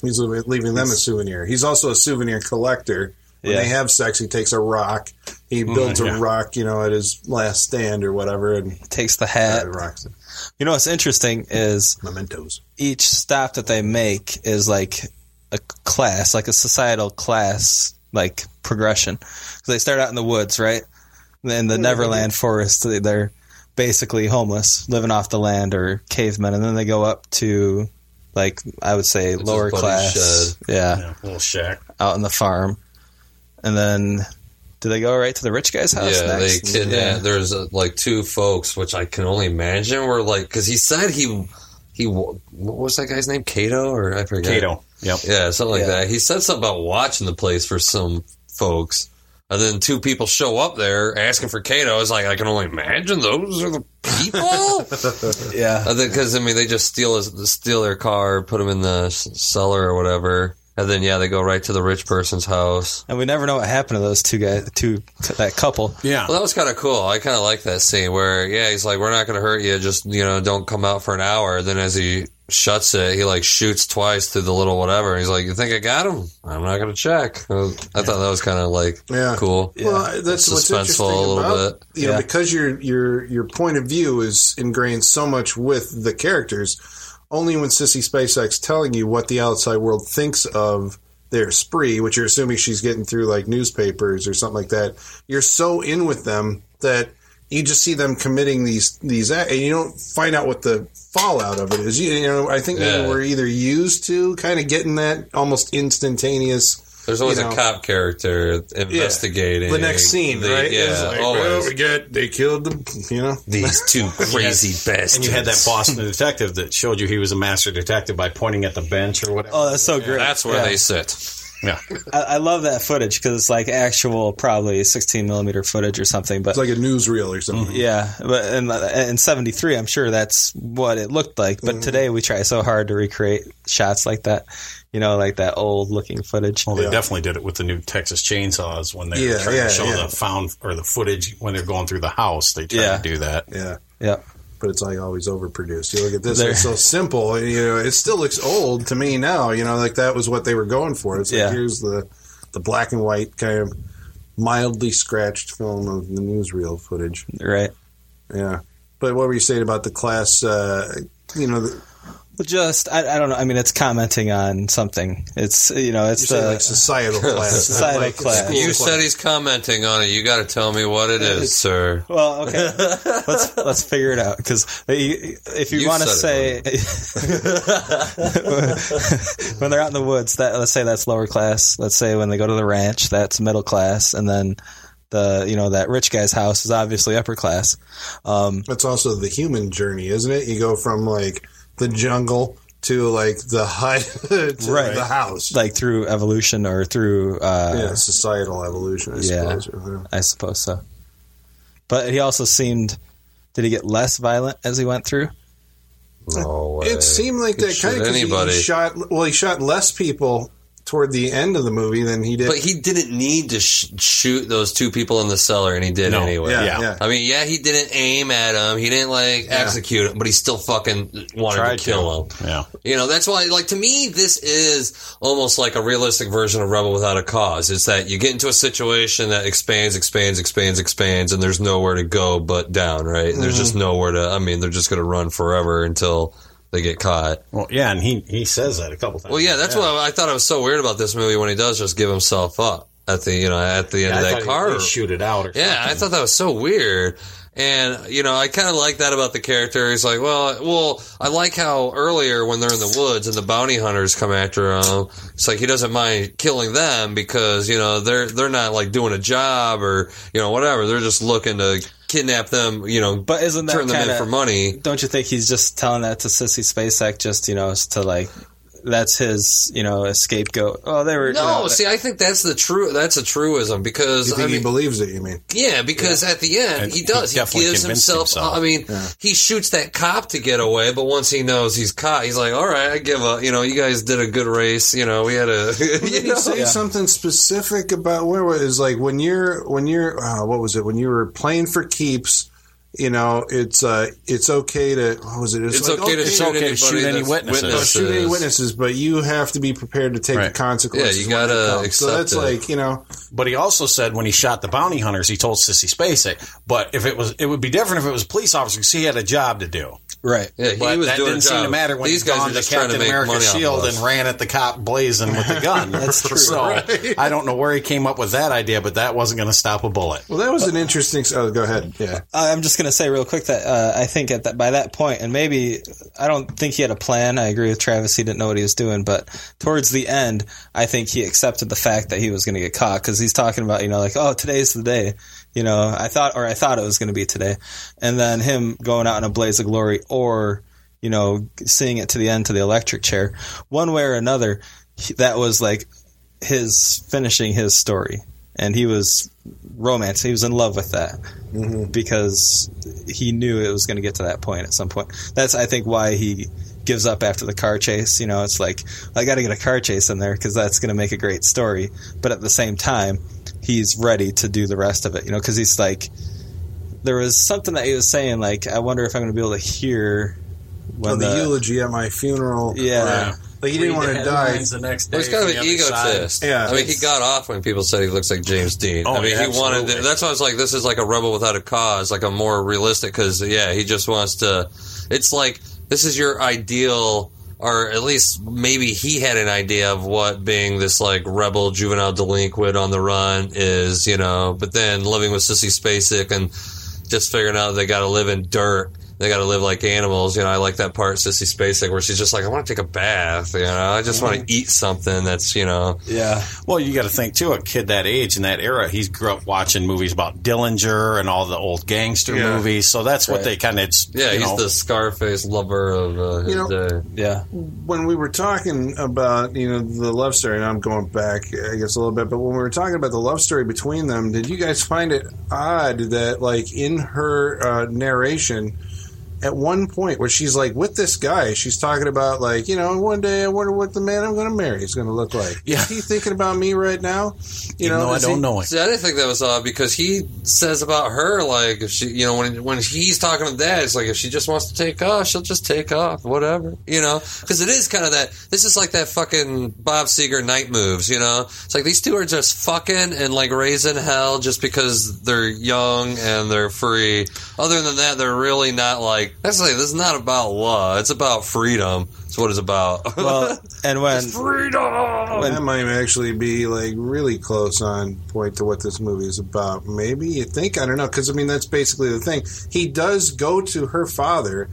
He's leaving them a souvenir. He's also a souvenir collector. When Yeah. they have sex, he takes a rock. He builds yeah. a rock, you know, at his last stand or whatever, and Takes the uh, hat. rocks it. You know what's interesting is Mementos. each stop that they make is like a class, like a societal class, like progression. 'Cause they start out in the woods, right? In the Neverland forest, they- they're basically homeless, living off the land or cavemen, and then they go up to, like I would say, Which is lower Buddy's class, yeah, Yeah, little shack. out in the farm, and then. Do they go right to the rich guy's house yeah, next? they kidnap. Yeah. There's uh, like two folks, which I can only imagine were like because he said he he what was that guy's name? Cato or I forget. Cato. Yep. Yeah, something like Yeah. that. He said something about watching the place for some folks. And then two people show up there asking for Cato. It's like I can only imagine those are the people. yeah. Because I mean, they just steal his, steal their car, put them in the cellar or whatever, and then yeah, they go right to the rich person's house. And we never know what happened to those two guys, two that couple. Yeah. Well, that was kind of cool. I kind of like that scene where yeah, he's like, "We're not going to hurt you. Just you know, don't come out for an hour." Then as he shuts it. He like shoots twice through the little whatever. He's like, "You think I got him? I'm not going to check." I thought that was kind of like Yeah. cool. Well, that's what's Suspenseful interesting a little about bit. you know Yeah. because your your your point of view is ingrained so much with the characters. Only when Sissy Spacek's telling you what the outside world thinks of their spree, which you're assuming she's getting through like newspapers or something like that, you're so in with them that you just see them committing these these and you don't find out what the fallout of it is. You, you know, I think Yeah. we're either used to kind of getting that almost instantaneous. There's always you know, a cop character investigating the next scene, the- right? Yeah, like, always. well, we got they killed them, you know. These two crazy bastards. And you had that Boston detective that showed you he was a master detective by pointing at the bench or whatever. Oh, that's so great. That's where Yeah. they sit. Yeah. I, I love that footage because it's like actual, probably 16 millimeter footage or something. But It's like a newsreel or something. Mm-hmm. yeah, but in, in 73, I'm sure that's what it looked like. But mm-hmm. today we try so hard to recreate shots like that, you know, like that old looking footage. Well, they Yeah. definitely did it with the new Texas chainsaws when they Yeah, were trying yeah, to show yeah. the found or the footage when they're going through the house. They try Yeah. to do that. Yeah. Yeah. But it's like always overproduced. You look at this, it's so simple. You know, it still looks old to me now. You know, like that was what they were going for. It's like Yeah. here's the the black and white kind of mildly scratched film of the newsreel footage. Right. Yeah. But what were you saying about the class? Uh, you know, the, just I, I don't know. I mean, it's commenting on something. It's you know, it's say the like societal class, Societal like class. school You class. said he's commenting on it. You got to tell me what it is, sir. Well, okay. let's let's figure it out because if you, You want to say when they're out in the woods, that let's say that's lower class. Let's say when they go to the ranch, that's middle class, and then the you know that rich guy's house is obviously upper class. Um, That's also the human journey, isn't it? You go from like the jungle to like the hut to Right. the house. like through evolution or through uh, yeah, societal evolution, I Yeah. suppose. I suppose so. But he also seemed. Did he get less violent as he went through? No way. It seemed like He'd that shoot kind of anybody. He shot well. He shot less people toward the end of the movie than he did. But he didn't need to sh- shoot those two people in the cellar, and he did No. anyway. yeah, yeah. yeah. I mean, yeah, he didn't aim at him. He didn't like execute him, but he still fucking wanted Tried to kill to. him. Yeah. You know, that's why, like, to me, this is almost like a realistic version of Rebel Without a Cause. It's that you get into a situation that expands, expands, expands, expands, and there's nowhere to go but down, right? There's mm-hmm. just nowhere to, I mean, they're just going to run forever until they get caught. Well, yeah, and he he says that a couple times. Well, yeah, that's what I, I thought it was so weird about this movie when he does just give himself up at the, you know, at the end Yeah, of that car. at shoot it out. Or Yeah, I thought that was so weird. And, you know, I kind of like that about the character. He's like, well, well, I like how earlier when they're in the woods and the bounty hunters come after him, it's like he doesn't mind killing them because, you know, they're, they're not like doing a job or, you know, whatever. They're just looking to kidnap them, you know, But isn't that turn them in kinda- for money. Don't you think he's just telling that to Sissy Spacek just you know to like that's his you know scapegoat? Oh, they were you No, know, see, I think that's the true, that's a truism because, you think I mean, he believes it? You mean? Yeah, because at the end And he he does. He, definitely gives himself. himself. I mean, he shoots that cop to get away, but once he knows he's caught, he's like, "All right, I give up." You know, you guys did a good race. You know, we had a. Did you he know? say something specific about where was like when you're when you're uh, what was it when you were playing for keeps? You know, it's uh, it's okay to what was it? It's like, okay to shoot okay to shoot any witnesses. Witnesses. shoot any witnesses, but you have to be prepared to take Right. the consequences. Yeah, you gotta come. So that's it. like you know, But he also said when he shot the bounty hunters, he told Sissy Spacek. But if it was, it would be different if it was police officers. He had a job to do. Right. Yeah, he But was that doing didn't seem to matter when these he guys are donned the just trying to Captain make America shield and ran at the cop blazing with the gun. That's true. So I don't know where he came up with that idea, but that wasn't going to stop a bullet. well, that was an interesting. Oh, go ahead. Yeah, Uh, I'm just going to say real quick that uh, I think at that by that point, and maybe I don't think he had a plan. I agree with Travis; he didn't know what he was doing. But towards the end, I think he accepted the fact that he was going to get caught because he's talking about you know like oh today's the day, you know I thought or I thought it was going to be today, and then him going out in a blaze of glory or you know seeing it to the end to the electric chair, one way or another, that was like his finishing his story, and he was romance. He was in love with that mm-hmm. because he knew it was going to get to that point at some point. That's I think why he gives up after the car chase. You know, it's like I got to get a car chase in there because that's going to make a great story. But at the same time, he's ready to do the rest of it. You know, because he's like there was something that he was saying like I wonder if I'm going to be able to hear when Oh, the, the, eulogy at my funeral. Yeah. Like he didn't want to die. headlines The next day Well, he's kind of an the side. egotist. Yeah, I mean, he got off when people said he looks like James Dean. Oh, I mean, yeah, he wanted. absolutely. that's why I was like, this is like a rebel without a cause, like a more realistic. Because yeah, he just wants to. It's like this is your ideal, or at least maybe he had an idea of what being this like rebel juvenile delinquent on the run is, you know. But then living with Sissy Spacek and just figuring out they got to live in dirt. They got to live like animals, you know. I like that part, Sissy Spacek, where she's just like, "I want to take a bath," you know. I just want to eat something that's, you know, yeah, Well, you got to think too. A kid that age in that era, he's grew up watching movies about Dillinger and all the old gangster Yeah. movies. So that's what Right. they kind of Yeah, you he's know, the Scarface lover of uh, his You know- day. yeah. when we were talking about you know the love story, and I'm going back, I guess a little bit, but when we were talking about the love story between them, did you guys find it odd that like in her uh, narration? At one point, where she's like with this guy, she's talking about like you know, one day I wonder what the man I'm going to marry is going to look like. Yeah. Is he thinking about me right now? You even though I don't he- know it. See, I didn't think that was odd because he says about her like if she, you know, when when he's talking to dad, it's like if she just wants to take off, she'll just take off, whatever, you know, because it is kind of that. This is like that fucking Bob Seger night moves, you know. It's like these two are just fucking and like raising hell just because they're young and they're free. Other than that, they're really not like. That's like this is not about law. It's about freedom. That's what it's about. Well, and when freedom. that might actually be like really close on point to what this movie is about. Maybe you think I don't know because I mean that's basically the thing. He does go to her father.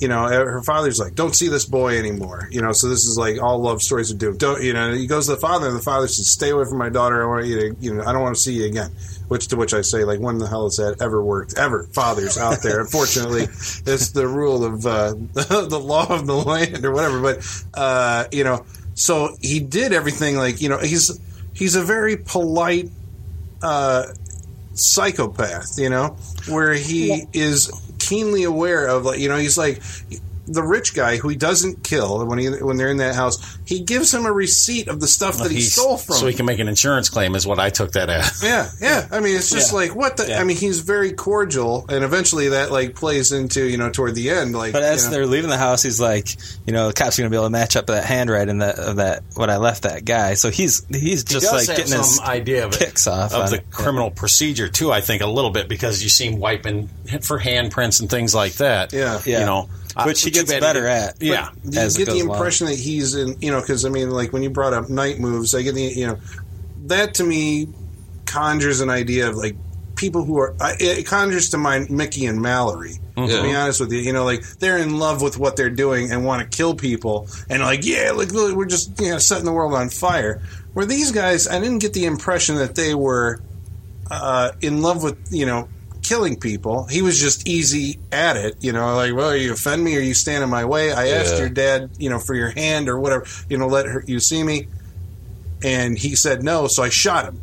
You know, her father's like, "Don't see this boy anymore." You know, so this is like all love stories are doomed. Don't you know? He goes to the father, and the father says, "Stay away from my daughter. I want you to, you know, I don't want to see you again." Which to which I say, like, when the hell has that ever worked? Ever? Fathers out there, unfortunately, it's the rule of uh, the law of the land or whatever. But uh, you know, so he did everything like you know he's he's a very polite uh, psychopath, you know, where he is keenly aware of like you know he's like the rich guy who he doesn't kill when he when they're in that house. He gives him a receipt of the stuff that he stole from. so he can make an insurance claim, is what I took that as. Yeah, yeah. I mean, it's just Yeah. like what the. Yeah. I mean, he's very cordial, and eventually that like plays into you know toward the end. Like, But as you know, they're leaving the house, he's like, you know, the cops are going to be able to match up that handwriting that of that what I left that guy. So he's he's just does like have getting his some idea of it, kicks off of the it. criminal procedure too. I think a little bit because you see him wiping for handprints and things like that. Yeah. Yeah. you know, Which he too gets bad better didn't- at. Yeah, Do you as it get the goes along. impression that he's in, you know, because I mean, like when you brought up night moves, I get the, you know, that to me conjures an idea of like people who are, it conjures to mind Mickey and Mallory. To be honest with you, you know, like they're in love with what they're doing and want to kill people, and like, yeah, like we're just you know setting the world on fire. Where these guys, I didn't get the impression that they were uh, in love with you know killing people. He was just easy at it, you know, like, well, you offend me or you stand in my way. I asked your dad, you know, for your hand or whatever, you know, let her, you see me. And he said no, so I shot him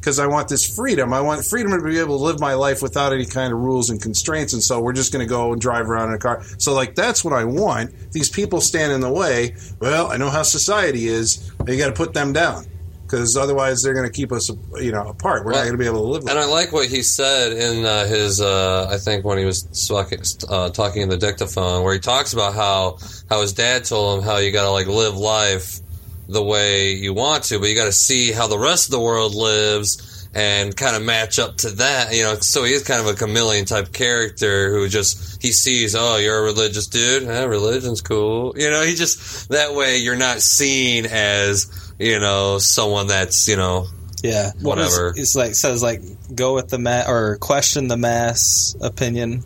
because I want this freedom. I want freedom to be able to live my life without any kind of rules and constraints. And so we're just going to go and drive around in a car. So, like, that's what I want. These people stand in the way. Well, I know how society is. You got to put them down because otherwise they're going to keep us, you know, apart. We're not going to be able to live. And I like what he said in uh, his, uh, I think when he was talking, uh, talking in the dictaphone, where he talks about how how his dad told him how you got to like live life the way you want to, but you got to see how the rest of the world lives and kind of match up to that. You know, so he is kind of a chameleon type character who just he sees, oh, you're a religious dude, eh, religion's cool. You know, he just that way you're not seen as you know someone that's you know Yeah, Well, he's- Whatever. He's, like says like go with the mass or question the mass opinion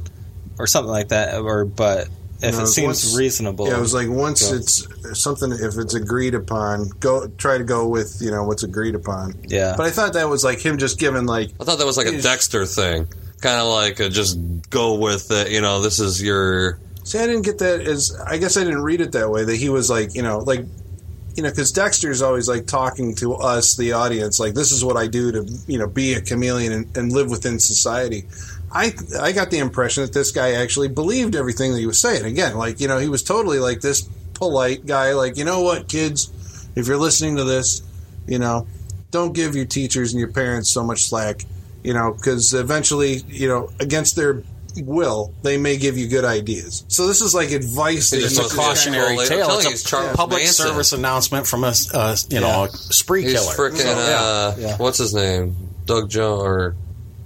or something like that. Or but if No, it seems once- reasonable, Yeah, it was like once go. it's something, if it's agreed upon, go try to go with you know what's agreed upon. yeah. But I thought that was like him just giving like I thought that was like a Dexter thing, kind of like a just go with it. You know, this is your See, I didn't get that as. I guess I didn't read it that way. That he was like, you know, like, you know, because Dexter's always like talking to us, the audience, like, this is what I do to, you know, be a chameleon and, and live within society. I I got the impression that this guy actually believed everything that he was saying. Again, like, you know, he was totally like this polite guy. Like, you know what, kids, if you're listening to this, you know, don't give your teachers and your parents so much slack. You know, because eventually, you know, against their will, they may give you good ideas. So this is like advice. that It's a cautionary I'm tale. It's it's a Charles public Manson. service announcement from a, uh, you know, a spree He's killer. freaking, So, uh, Yeah. what's his name? Doug Jones or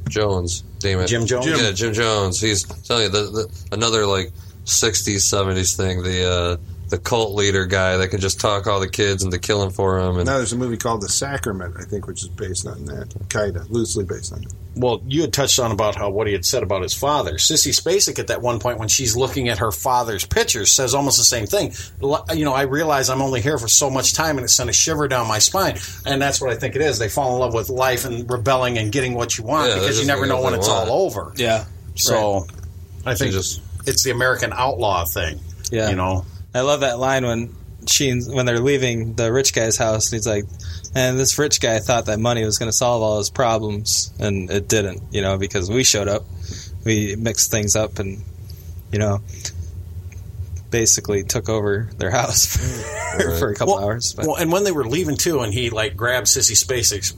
Jones? Damn it, Jim Jones? Jim. Yeah, Jim Jones. He's telling you the, the another like '60s, '70s thing. The uh, the cult leader guy that can just talk all the kids into killing for him. And Now there's a movie called The Sacrament, I think, which is based on that, kinda loosely based on it. well, you had touched on about how what he had said about his father. Sissy Spacek at that one point when she's looking at her father's pictures says almost the same thing. You know, I realize I'm only here for so much time and it sent a shiver down my spine. And that's what I think it is. They fall in love with life and rebelling and getting what you want Yeah, because you never know when it's they all over. Yeah. So I think just- it's the American outlaw thing. Yeah. You know, I love that line when she when they're leaving the rich guy's house and he's like, and this rich guy thought that money was going to solve all his problems and it didn't, you know, because we showed up, we mixed things up and you know basically took over their house for, mm. for a couple well, hours. But well, and when they were leaving too, and he like grabbed Sissy Spacek's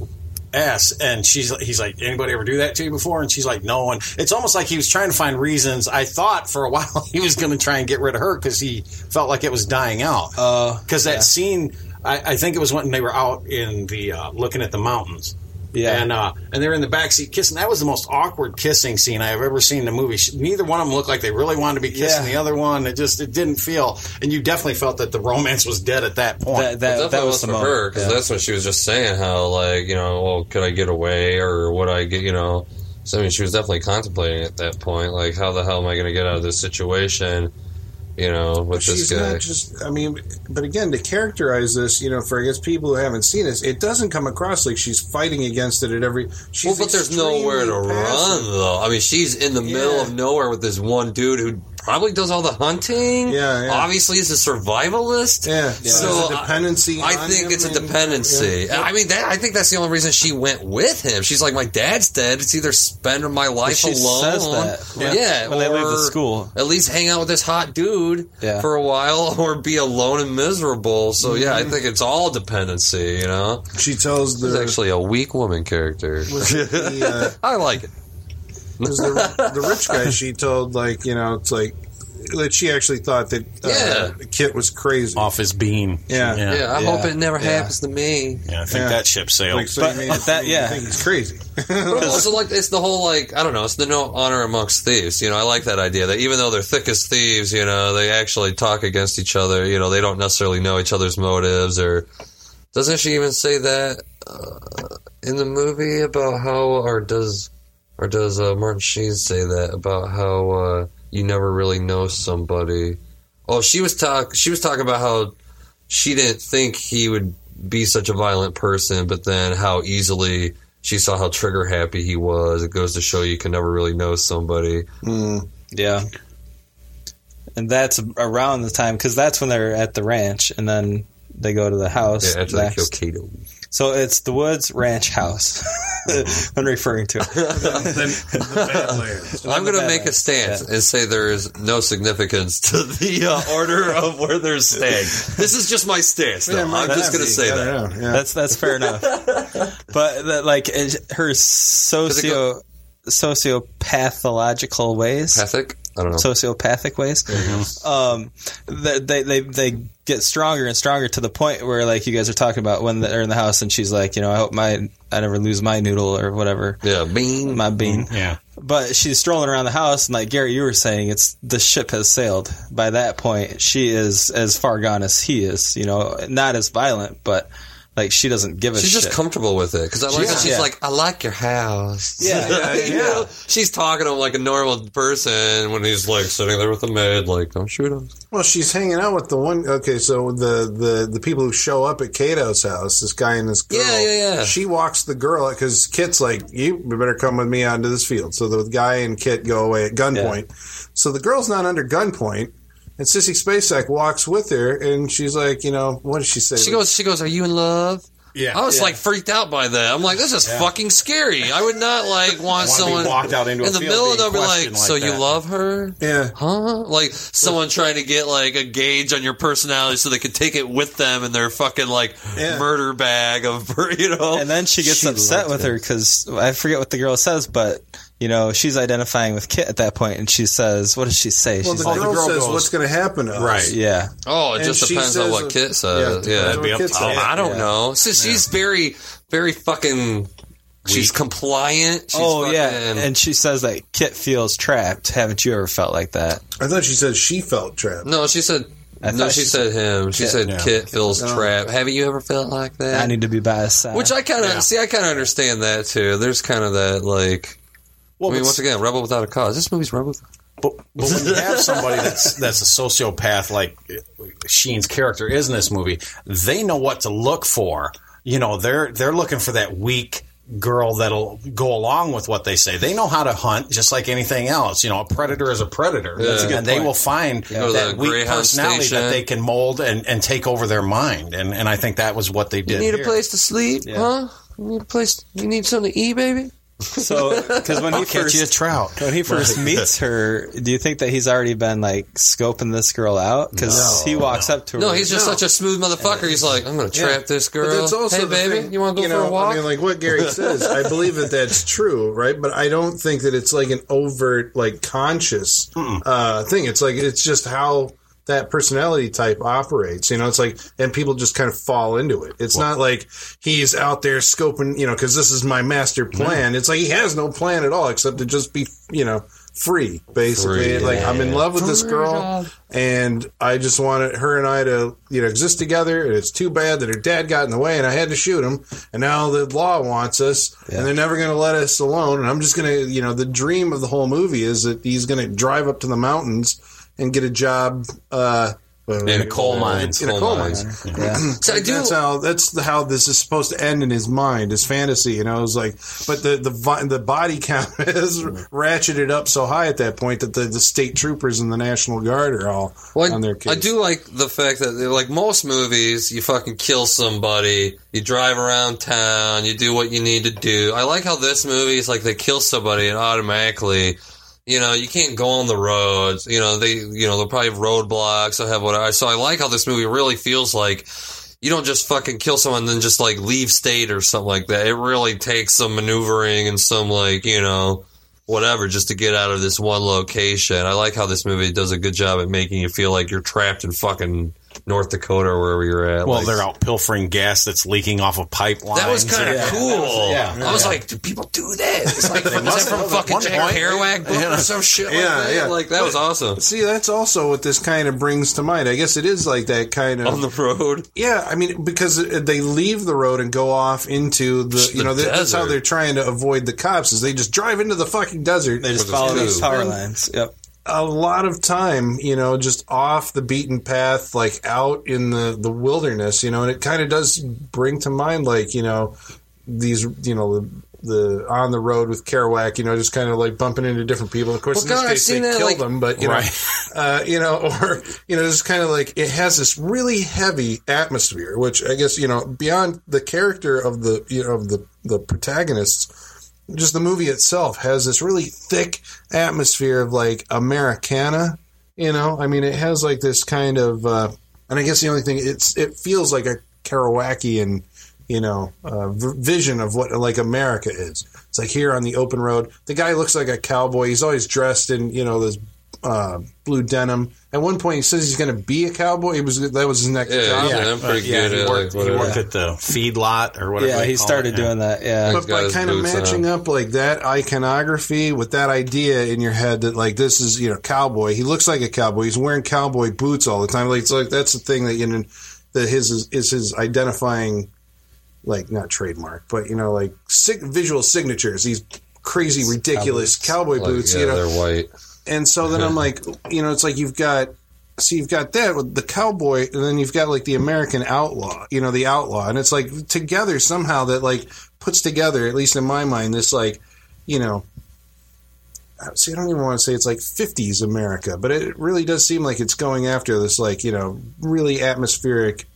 ass, and she's he's like, anybody ever do that to you before? And she's like, no. And it's almost like he was trying to find reasons. I thought for a while he was going to try and get rid of her because he felt like it was dying out. uh, Because that yeah. scene, I, I think it was when they were out in the uh, looking at the mountains. Yeah. and uh, and they're in the backseat kissing. That was the most awkward kissing scene I have ever seen in a movie. Neither one of them looked like they really wanted to be kissing Yeah. the other one. It just it didn't feel, and you definitely felt that the romance was dead at that point. that, that, Well, that definitely was was for moment. her because yeah. that's what she was just saying. How like you know, well, could I get away or would I get you know? So I mean, she was definitely contemplating at that point, like how the hell am I going to get out of this situation? You know, with She's this guy. not just. I mean, but again, to characterize this, you know, for I guess people who haven't seen this, it doesn't come across like she's fighting against it at every. She's well, but there's nowhere to passive. run though. I mean, she's in the middle of nowhere with this one dude who probably does all the hunting. Yeah, yeah. Obviously, he's a survivalist. Yeah, yeah. So There's dependency. I on think him it's a dependency. yeah. I mean, that, I think that's the only reason she went with him. She's like, my dad's dead. It's either spend my life she alone. says that yeah, when- when they leave the school. At least hang out with this hot dude Yeah. for a while, or be alone and miserable. So yeah, Mm-hmm. I think it's all dependency. You know, She tells she's actually a weak woman character. the, uh, I like it. Was the, the rich guy she told like you know it's like that she actually thought that uh, Yeah. Kit was crazy. off his beam. Yeah. yeah. Yeah, I Yeah. hope it never Yeah. happens to me. Yeah, I think Yeah. that ship sailed. Like, so But- you mean, but that- you yeah. think he's crazy. But also, like, it's the whole, like, I don't know, it's the no honor amongst thieves. You know, I like that idea that even though they're thick as thieves, you know, they actually talk against each other. You know, they don't necessarily know each other's motives. Or doesn't she even say that uh, in the movie about how, or does, or does uh, Martin Sheen say that about how uh, you never really know somebody? Oh, she was talk. She was talking about how she didn't think he would be such a violent person, but then how easily she saw how trigger happy he was. It goes to show you can never really know somebody. Yeah. And that's around the time because that's when they're at the ranch, and then they go to the house. Yeah, after they next. kill Cato. So it's the Woods Ranch House. I'm referring to. I'm going to make a stance and say there is no significance to the uh, order of where they're staying. This is just my stance, though. I'm just going to say that. Yeah. That's that's fair enough. But that, like her socio sociopathological ways, Pathic? I don't know. sociopathic ways, um, that they, they they get stronger and stronger to the point where like you guys are talking about when they're in the house and she's like, you know, I hope my I never lose my noodle or whatever, yeah, bean. my bean. yeah. But she's strolling around the house, and like Gary, you were saying, it's the ship has sailed. By that point, she is as far gone as he is. You know, not as violent, but like she doesn't give a She's shit. just comfortable with it because I like Yeah. that she's Yeah. like, I like your house. Yeah, yeah, You know, she's talking to him like a normal person when he's like sitting there with the maid, like, don't shoot him. Well, she's hanging out with the one. Okay, so the the the people who show up at Cato's house, this guy and this girl. Yeah, yeah, yeah. She walks the girl because Kit's like, "You better come with me onto this field." So the guy and Kit go away at gunpoint. So the girl's not under gunpoint, and Sissy Spacek walks with her, and she's like, you know, what does she say? She goes, she goes, are you in love? Yeah. I was Yeah. like freaked out by that. I'm like, this is fucking scary. I would not like want Wanna be someone walked out into a in the field middle of the be like, like so you love her? yeah. Huh? Like someone trying to get like a gauge on your personality so they could take it with them in their fucking like Yeah. murder bag of, you know. and then she gets She upset with it. her because I forget what the girl says, but you know, she's identifying with Kit at that point, and she says, "What does she say?" Well, she's the like, girl, girl says, goes- "What's going to happen to us?" Right. "Yeah, Oh, it And just she depends on says- what Kit says. depends Yeah, be what Kit says. Oh, I don't Yeah. know. So she's very, very fucking. She's compliant. She's oh yeah," and she says that Kit feels trapped. Haven't you ever felt like that? I thought she said she felt trapped. no, she said. I No, she she said him. She Kit. said Yeah. Kit feels No. trapped. Haven't you ever felt like that? I need to be by his side. Which I kind of Yeah. see. I kind of understand that too. There's kind of that like. Well, I mean, but- once again, rebel without a cause. This movie's rebel. But, but when you have somebody that's that's a sociopath like Sheen's character is in this movie, they know what to look for. You know, they're they're looking for that weak girl that'll go along with what they say. They know how to hunt just like anything else. You know, a predator is a predator. That's a good and they will find Go to that weak Greyhound personality station. that they can mold and, and take over their mind. And and I think that was what they did. You did. need a place to sleep, Yeah. huh? You need a place. You need something to eat, baby. So because when he I'll catch you a trout. when he first meets her, do you think that he's already been like scoping this girl out? Because he walks up to her. No, he's just No. such a smooth motherfucker. He's like, I'm gonna trap this girl. But that's also hey, baby, thing, you want to go know, for a walk? I mean, like what Gary says, I believe that that's true, right? But I don't think that it's like an overt, like conscious uh, thing. It's like it's just how that personality type operates. You know, it's like, and people just kind of fall into it. It's not like he's out there scoping, you know, because this is my master plan. It's like he has no plan at all except to just be, you know. Free, basically. Free, like I'm in love with this girl, and I just wanted her and I to, you know, exist together. And it's too bad that her dad got in the way, and I had to shoot him. And now the law wants us, and they're never going to let us alone. And I'm just going to, you know, the dream of the whole movie is that he's going to drive up to the mountains and get a job uh, In coal mines. In a Coal coal mines. mine. yeah. So I do. That's how that's the, how this is supposed to end in his mind, his fantasy. You know, it was like, but the the the body count is ratcheted up so high at that point that the, the state troopers and the National Guard are all Well, on their case. I do like the fact that, like most movies, you fucking kill somebody, you drive around town, you do what you need to do. I like how this movie is like they kill somebody and automatically, you know, you can't go on the roads. You know, they, you know, they'll probably have roadblocks. They'll have whatever. So I like how this movie really feels like you don't just fucking kill someone and then just like leave state or something like that. It really takes some maneuvering and some like, you know, whatever just to get out of this one location. I like how this movie does a good job at making you feel like you're trapped in fucking North Dakota or wherever you're at. Well, Like, they're out pilfering gas that's leaking off of pipelines. That was kind of Yeah. cool. Yeah. I was like, do people do that? It's like, is that from fucking One Jack point- Kerouac book Yeah. or some shit like Yeah, that? yeah. Like, that was awesome. See, that's also what this kind of brings to mind. I guess it is like that kind of On the road. Yeah, I mean, because they leave the road and go off into the, you The know, that's how they're trying to avoid the cops. Is they just drive into the fucking desert. They just follow these power lines. Yep. A lot of time, you know, just off the beaten path, like out in the, the wilderness, you know, and it kind of does bring to mind, like, you know, these, you know, the, the on the road with Kerouac, you know, just kind of like bumping into different people. Of course, Well, in this God, I've case, they that, killed like- them, but, you Right. know, uh, you know, or, you know, just kind of like it has this really heavy atmosphere, which I guess, you know, beyond the character of the, you know, of the, the protagonists, just the movie itself has this really thick atmosphere of like Americana. You know, I mean, it has like this kind of, uh, and I guess the only thing it's it feels like a Kerouacian, you know, uh, vision of what like America is. It's like here on the open road. The guy looks like a cowboy. He's always dressed in you know this uh, blue denim. At one point, he says he's going to be a cowboy. He was that was his next Yeah, job. yeah, I'm pretty yeah, good he uh, worked, like, he worked at the feed lot or whatever. Yeah, he started it, yeah. doing that. Yeah. But by kind of matching on. up like that iconography with that idea in your head that like this is you know cowboy. He looks like a cowboy. He's wearing cowboy boots all the time. Like it's like that's the thing that you know that his is, is his identifying like not trademark, but you know like sig- visual signatures. These crazy ridiculous cowboy, Like, boots. yeah, you know, they're white. And so then I'm like, you know, it's like you've got, so you've got that with the cowboy, and then you've got like the American outlaw, you know, the outlaw, and it's like together somehow that like puts together, at least in my mind, this like, you know, see, I don't even want to say it's like 50s America, but it really does seem like it's going after this like, you know, really atmospheric.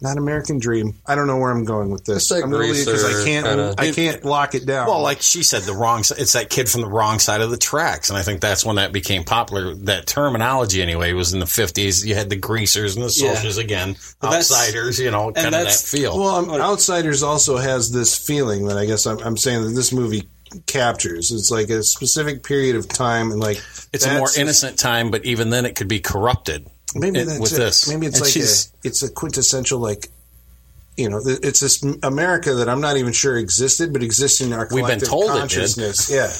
Not American Dream. I don't know where I'm going with this. Like I'm gonna because I can't. kinda. I can't lock it down. Well, like she said, the wrong. It's that kid from the wrong side of the tracks, and I think that's when that became popular. That terminology, anyway, was in the fifties. You had the greasers and the Yeah. soldiers again, But outsiders. You know, kind of that feel. Well, um, Outsiders also has this feeling that I guess I'm, I'm saying that this movie captures. It's like a specific period of time, and like It's a more innocent time, but even then, it could be corrupted. Maybe it- that's with it. this. Maybe it's And like a, it's a quintessential like. You know, it's this America that I'm not even sure existed, but exists in our We've been collective told it did. consciousness. Yeah,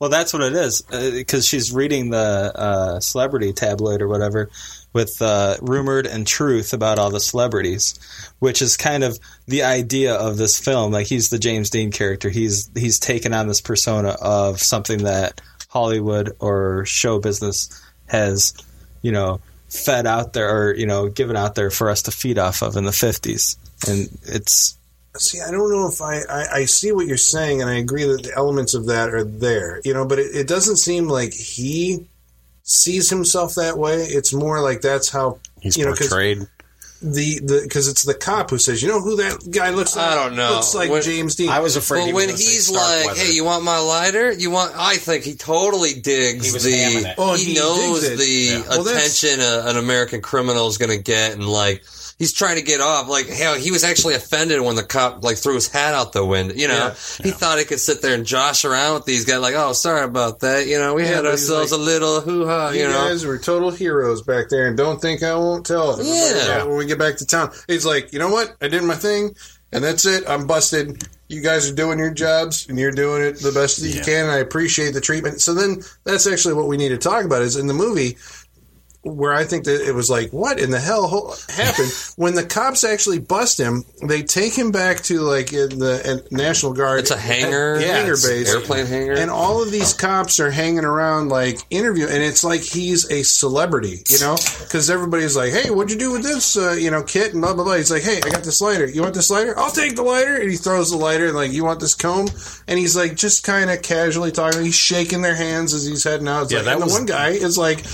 Well, that's what it is because she's reading the uh, celebrity tabloid or whatever with uh, rumored and truth about all the celebrities, which is kind of the idea of this film. Like he's the James Dean character. He's he's taken on this persona of something that Hollywood or show business has, you know, fed out there or you know given out there for us to feed off of in the fifties. And it's See, I don't know if I, I, I see what you're saying, and I agree that the elements of that are there, you know, but it, it doesn't seem like he sees himself that way. It's more like that's how He's you know, 'cause portrayed. The the because it's the cop who says, you know who that guy looks like? I don't know. Looks like When- James Dean. I was afraid. But he when gonna say he's Starkweather. like, "Hey, you want my lighter? You want?" I think he totally digs He was the. it. Oh, he, he knows the Yeah. Well, attention a, an American criminal is going to get, and like he's trying to get off. Like hell, he was actually offended when the cop like threw his hat out the window. You know, Yeah. he thought he could sit there and josh around with these guys. Like, oh, sorry about that. You know, we Yeah, had ourselves like, a little hoo ha. you You know, guys were total heroes back there, and don't think I won't tell it. Yeah. When we get back to town, he's like, you know what? I did my thing, and that's it. I'm busted. You guys are doing your jobs, and you're doing it the best that you can. And I appreciate the treatment. So then, that's actually what we need to talk about. Is in the movie where I think that it was like, what in the hell happened when the cops actually bust him? They take him back to like in the National Guard. it's a hangar, Yeah, hangar base. airplane hangar. And all of these cops are hanging around, like interview, and it's like he's a celebrity, you know, because everybody's like, "Hey, what'd you do with this, uh, you know, kit?" And blah blah blah. He's like, "Hey, I got this lighter. You want this lighter? I'll take the lighter." And he throws the lighter, and like, "You want this comb?" And he's like, just kind of casually talking. He's shaking their hands as he's heading out. It's Yeah, like, that and the one guy is like.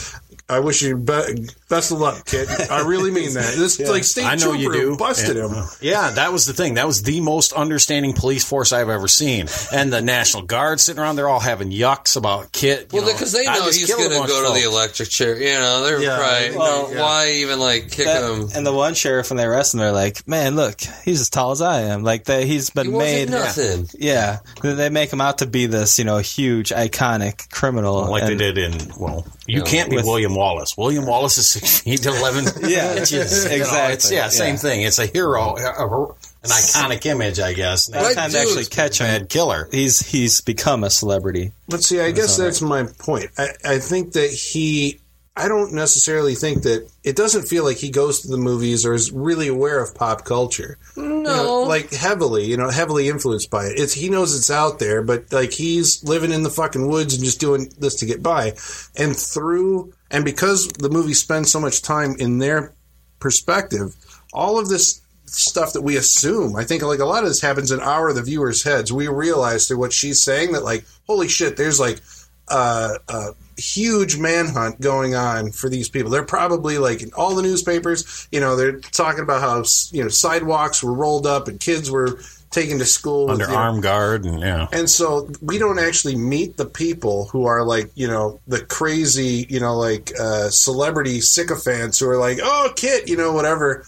I wish you be- best of luck, kid. I really mean that. This like state I know you do. busted Yeah. him. Yeah, that was the thing. That was the most understanding police force I've ever seen. And the National Guard sitting around there all having yucks about Kit. you Well, because they know he's going to go to the electric chair. You know, they're Yeah, right. well, no, yeah. Why even like kick That- him? and the one sheriff when they arrest him, they're like, "Man, look, he's as tall as I am." Like that, he's been He wasn't made. nothing. Yeah, they make him out to be this, you know, huge, iconic criminal. Like and- they did in, well, you Yeah, can't be with- William Wallace. William Wallace is six feet to 11 Yeah, inches. You know, exactly, it's, yeah, same yeah. thing. It's a hero, a- a- an iconic image, I guess. By the Right, time they dude. actually catch him, Bad killer. he's he's become a celebrity. But see, I guess that's my point. I, I think that he, I don't necessarily think that it doesn't feel like he goes to the movies or is really aware of pop culture. No, You know, like heavily, you know, heavily influenced by it. It's he knows it's out there, but like he's living in the fucking woods and just doing this to get by. And through and because the movie spends so much time in their perspective, all of this stuff that we assume, I think like a lot of this happens in our the viewers' heads. We realize through what she's saying that like, holy shit, there's like uh, a huge manhunt going on for these people. They're probably like in all the newspapers, you know, they're talking about how you know sidewalks were rolled up and kids were taken to school with, Under know, armed guard and, yeah. and so we don't actually meet the people who are like, you know, the crazy, you know, like uh, celebrity sycophants who are like, oh, Kit, you know, whatever.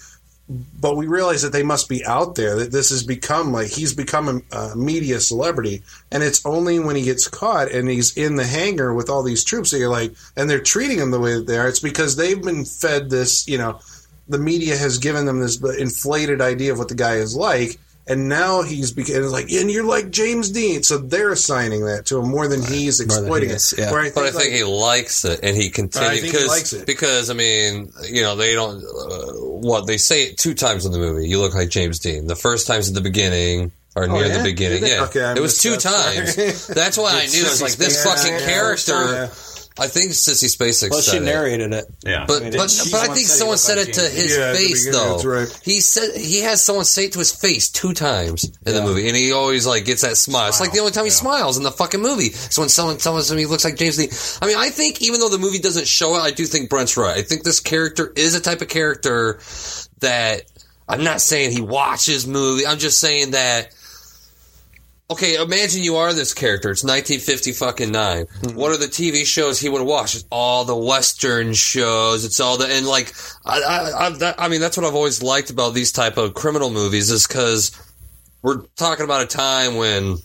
But we realize that they must be out there. That this has become like he's become a, a media celebrity, and it's only when he gets caught and he's in the hangar with all these troops that you're like, and they're treating him the way that they are. It's because they've been fed this, you know, the media has given them this inflated idea of what the guy is like, and now he's becoming like, and you're like James Dean, so they're assigning that to him more than he's More than exploiting he it. is, yeah. Where I But I think, think he likes it, and he continues think he likes because because I mean, you know, they don't. Uh, what they say it two times in the movie. You look like James Dean. The first time's at the beginning. Or near Oh, yeah? the beginning, yeah. Okay, it was two that. Times. That's why I knew. I was like, this Yeah, fucking yeah, character. Yeah. I think Sissy Spacek Well, said she narrated it. Yeah. But I mean, but, it's- but I think said someone said it to James his Yeah, face though. that's right. He said he has someone say it to his face two times in the movie, and he always like gets that smile. It's like the only time he smiles in the fucking movie. So when someone tells him he looks like James Dean, I mean, I think even though the movie doesn't show it, I do think Brent's right. I think this character is a type of character that I'm not saying he watches movie. I'm just saying that. Okay, imagine you are this character. It's 1950 fucking 9 mm-hmm. What are the TV shows he would watch? It's all the Western shows. It's all the and like I I, I, that, I mean that's what I've always liked about these type of criminal movies is because we're talking about a time when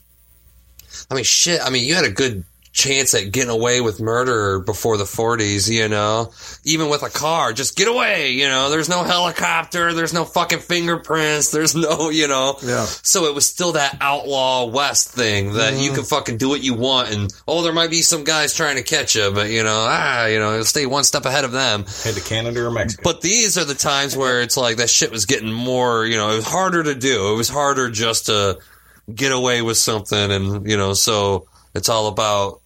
I mean, shit. I mean, you had a good chance at getting away with murder before the 40s, you know? Even with a car, just get away, you know? There's no helicopter, there's no fucking fingerprints, there's no, you know? Yeah. So it was still that outlaw west thing that you can fucking do what you want and, oh, there might be some guys trying to catch you, but, you know, ah, you know, stay one step ahead of them. Head to Canada or Mexico. But these are the times where it's like that shit was getting more, you know, it was harder to do. It was harder just to get away with something. And, you know, so it's all about,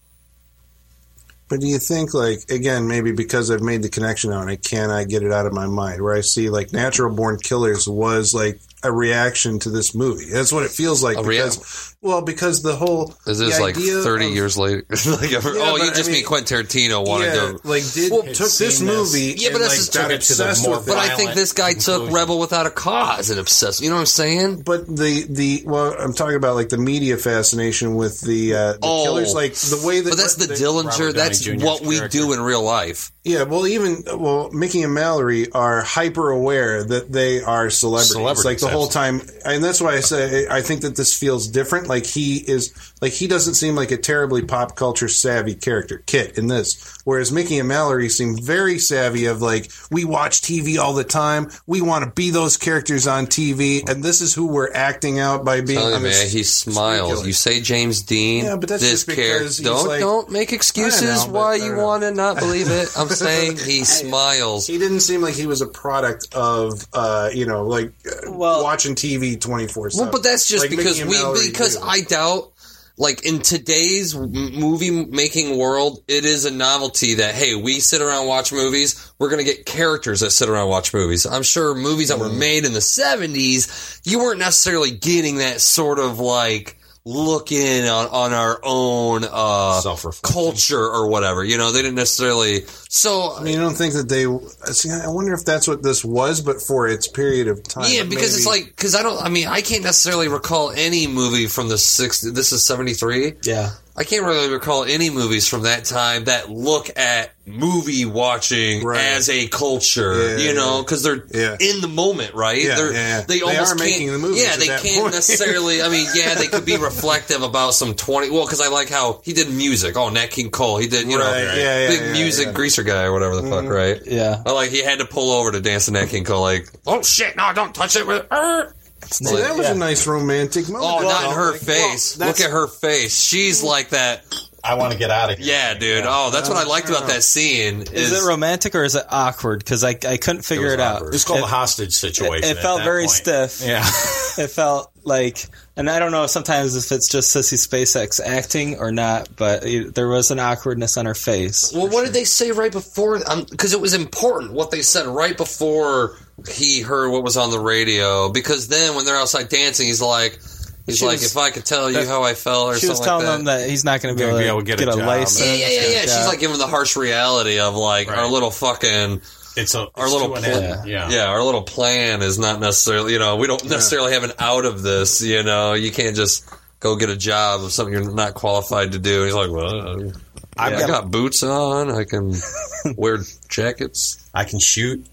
But do you think, like, again, maybe because I've made the connection now and I cannot get it out of my mind, where I see, like, Natural Born Killers was, like, a reaction to this movie. That's what it feels like. A because, well, because the whole. is this the like 30 of- years later? like, oh, you just I mean mean- Quentin Tarantino wanted Yeah, to. like, did, Well, took this seen this. movie Yeah, but and, that's like, just took it to the obsessed more with. But I think this guy took. Rebel Without a Cause and obsessed. You know what I'm saying? But the the well, I'm talking about like the media fascination with the uh, the Oh. killers, like the way that. But that's the they- Dillinger. That's Jr.'s what we character. do in real life. Yeah, well, even well, Mickey and Mallory are hyper aware that they are celebrities, Celebrities, like the whole time, and that's why I say I think that this feels different. Like he is, like he doesn't seem like a terribly pop culture savvy character, Kit, in this. Whereas Mickey and Mallory seem very savvy of like we watch TV all the time, we want to be those characters on TV, and this is who we're acting out by being. You, on man, this he smiles. You say James Dean. Yeah, but that's this just because character. Don't like- don't make excuses know, why you want to not believe it. I'm saying he smiles. He didn't seem like he was a product of, uh, you know, like uh, Well- watching TV twenty four seven. Well, but that's just Like because we Mallory because. I doubt like in today's movie making world, it is a novelty that hey, we sit around watch movies. We're gonna get characters that sit around watch movies. I'm sure movies that were Mm. made in the '70s, you weren't necessarily getting that sort of like look in on, on our own uh, culture or whatever. You know, they didn't necessarily. So I mean, I don't think that they. See, I wonder if that's what this was, but for its period of time. Yeah, because it's like because I don't. I mean, I can't necessarily recall any movie from the 60s. This is seventy three. Yeah. I can't really recall any movies from that time that look at movie watching Right. as a culture. Yeah, you know, because they're Yeah. in the moment, right? Yeah, they're, yeah. They They almost are making the movies Yeah, at they that can't point. necessarily. I mean, yeah, they could be reflective about some twenty. Well, because I like how he did music. Oh, Nat King Cole. He did, you know, Right, yeah, yeah, big yeah, music yeah. Mm-hmm. greaser guy or whatever the fuck, right? Yeah. I like he had to pull over to dance to Nat King Cole. Like, oh shit, no, don't touch it with. er." See, that was Yeah. a nice romantic oh, moment. Oh, not in her Like, face. well, Look at her face. She's mm. like that. I want to get out of here. Yeah, dude. Oh, that's what I liked about that scene. Is it romantic or is it awkward? Because I, I couldn't figure was it, out. awkward. It's called It- a hostage situation. It at felt very point. stiff. Yeah. It felt like, and I don't know sometimes if it's just Sissy Spacek acting or not, but it, there was an awkwardness on her face. Well, what did they say right before? Um, because it was important what they said right before he heard what was on the radio. Because then when they're outside dancing, he's like, he's She like, was- if I could tell you how I felt, or She was telling like them that. that he's not going to be able to be able to get, get a a, job. license. Yeah, yeah, yeah, yeah. She's like giving the harsh reality of like our little fucking It's a our it's little plan. Yeah. yeah, our little plan is not necessarily. You know, we don't necessarily have an out of this. You know, you can't just go get a job of something you're not qualified to do. And he's like, well, uh, I've yeah, I got- got boots on. I can wear jackets. I can shoot.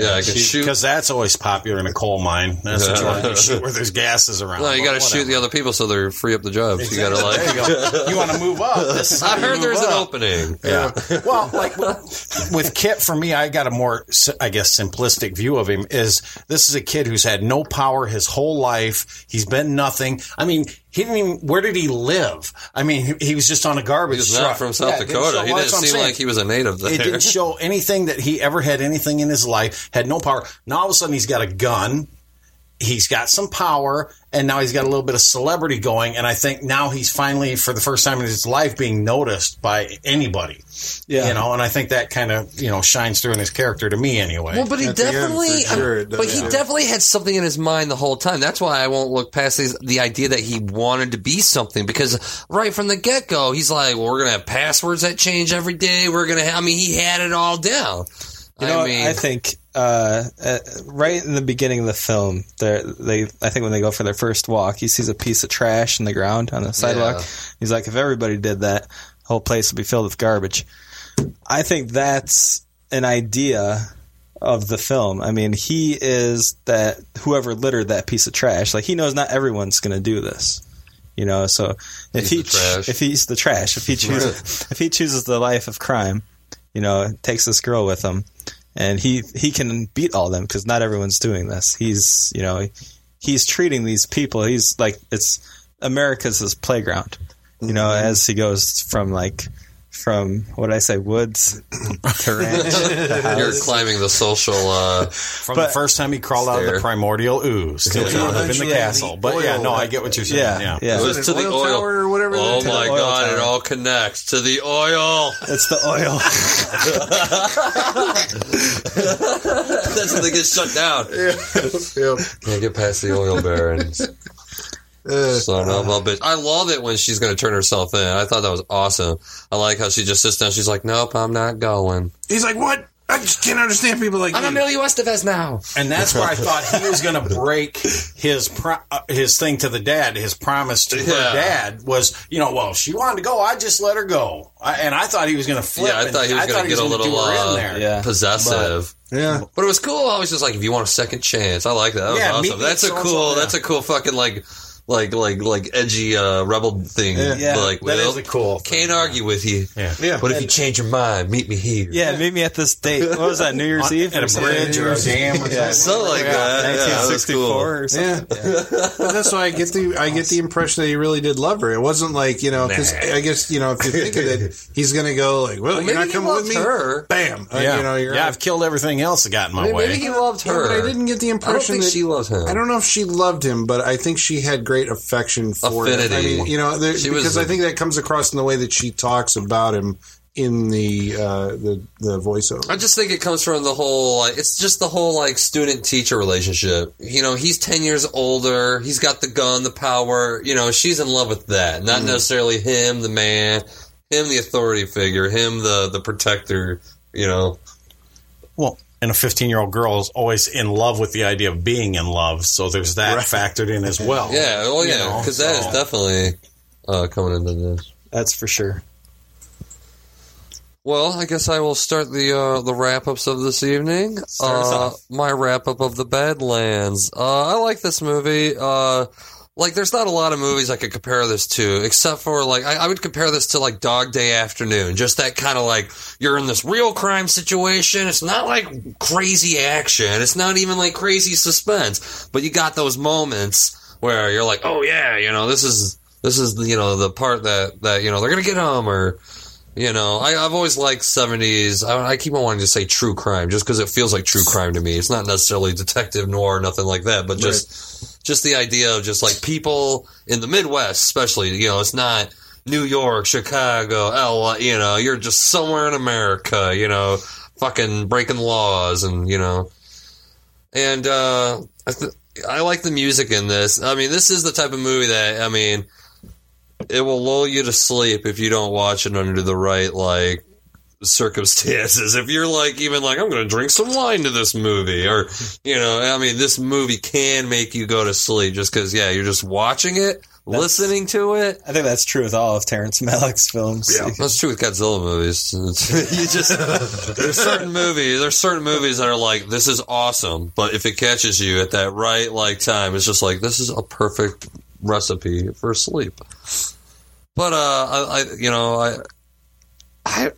Yeah, I can shoot. because that's always popular in a coal mine. That's what you want to shoot where there's gases around. No, you got to shoot the other people so they're free up the jobs. You got to like. There you go. You want to move up. I heard there's an up. opening. Yeah. Well, like with Kit, for me, I got a more, I guess, simplistic view of him. Is this is a kid who's had no power his whole life. He's been nothing. I mean, he didn't even. Where did he live? I mean, he, he was just on a garbage He's truck not from South Yeah, it didn't Dakota. he didn't that's what I'm seem saying. like he was a native there. It didn't show anything that he ever had anything in his life. Had no power. Now all of a sudden he's got a gun. He's got some power, and now he's got a little bit of celebrity going. And I think now he's finally, for the first time in his life, being noticed by anybody. Yeah. You know, and I think that kind of you know shines through in his character to me anyway. Well, but he At the end, definitely, sure, it but he yeah. definitely had something in his mind the whole time. That's why I won't look past these, the idea that he wanted to be something because right from the get go, he's like, well, we're going to have passwords that change every day. We're going to have, I mean, he had it all down. You know, I mean, I think uh, uh, right in the beginning of the film, they I think when they go for their first walk, he sees a piece of trash in the ground on the sidewalk. Yeah. He's like, if everybody did that, the whole place would be filled with garbage. I think that's an idea of the film. I mean, he is that whoever littered that piece of trash. Like he knows not everyone's going to do this. You know, so if He's he the trash. if he's the trash, if he chooses if he chooses the life of crime, you know, takes this girl with him, and he he can beat all them because not everyone's doing this. He's you know he's treating these people. He's like it's America's his playground. You know, mm-hmm. as he goes from like from what did I say woods to ranch. You're climbing the social. Uh, From But- the first time he crawled out of the primordial ooze till he wound up in the castle. But yeah, no, I get what you're saying. Yeah, Yeah, yeah. it was it to the oil oil. tower or whatever Oh my Oil god! It all connects to the oil. It's the oil. That's when they get shut down. Yep. Can't get past the oil barons. Son of a bitch. I love it when she's going to turn herself in. I thought that was awesome. I like how she just sits down. She's like, nope, I'm not going. he's like, what? I just can't understand people like I'm you. Emilio Estevez now. And that's where I thought he was going to break his pro- uh, his thing to the dad. His promise to her dad was, you know, well, she wanted to go, I just let her go. I, and I thought he was going to flip. Yeah, I thought he was going to get a little uh, in there. Yeah. possessive. Yeah. But it was cool. I was just like, if you want a second chance, I like that. That was Yeah, awesome. That's a cool. That's a cool fucking like, like, like, like edgy uh, rebel thing. Yeah. like, That well, is a cool thing. Can't argue with you. Yeah. Yeah. But if you change your mind, meet me here. Yeah, meet me at this date. What was that? New Year's On- Eve at a bridge or a dam or Yeah. something. Something like that. Yeah, that 1964 cool. or something. Yeah, but that's why I get the I get the impression that he really did love her. It wasn't like you know because I guess you know if you think of it, he's going to go like, well, Well, you're not coming with me. her. Bam, Uh, Yeah, you know, you're yeah, I've killed everything else that got in my Maybe, way. maybe he loved her. but I didn't get the impression that she loved him. I don't know if she loved him, but I think she had great affection for him. I mean, you know, there, She was because a- I think that comes across in the way that she talks about him in the uh, the the voiceover. I just think it comes from the whole like it's just the whole like student teacher relationship. You know, he's 10 years older, he's got the gun, the power, you know, she's in love with that. Not necessarily him the man, him the authority figure, him the the protector, you know. Well, and a 15 year old girl is always in love with the idea of being in love. So there's that factored in as well. Yeah, well You yeah, know, cuz that is so- definitely uh coming into this. That's for sure. Well, I guess I will start the uh, the wrap ups of this evening. Uh, my wrap up of the Badlands. Uh, I like this movie. Like, there's not a lot of movies I could compare this to, except for like I, I would compare this to like Dog Day Afternoon. Just that kind of like you're in this real crime situation. It's not like crazy action. It's not even like crazy suspense. But you got those moments where you're like, oh yeah, you know, this is this is you know the part that that you know they're gonna get him or you know, I, I've always liked 70s. I, I keep on wanting to say true crime just because it feels like true crime to me. It's not necessarily detective noir, or nothing like that, but just just the idea of just like people in the Midwest, especially. You know, it's not New York, Chicago, LA. You know, you're just somewhere in America. You know, fucking breaking laws and you know, and uh, I, th- I like the music in this. I mean, this is the type of movie that I mean it will lull you to sleep if you don't watch it under the right like circumstances. If you're like even like I'm going to drink some wine to this movie or you know, I mean this movie can make you go to sleep just cuz yeah, you're just watching it, listening to it. I think that's true with all of Terrence Malick's films. Yeah. That's true with Godzilla movies. You just there's certain movies, there's certain movies that are like this is awesome, but if it catches you at that right like time, it's just like this is a perfect recipe for sleep. But uh, I, I you know, I, I,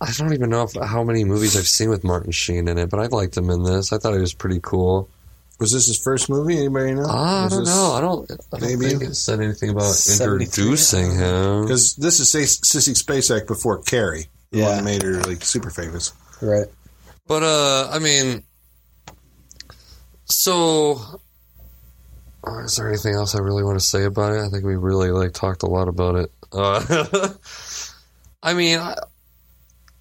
I don't even know if, how many movies I've seen with Martin Sheen in it, but I liked him in this. I thought he was pretty cool. Was this his first movie? Anybody know? I Was don't this- know. I don't. I don't maybe? think it said anything about introducing him. Because this is Sissy Spacek before Carrie, the Yeah. one that made her like super famous. Right. But uh, I mean, so is there anything else I really want to say about it? I think we really like talked a lot about it. Uh, I mean, I,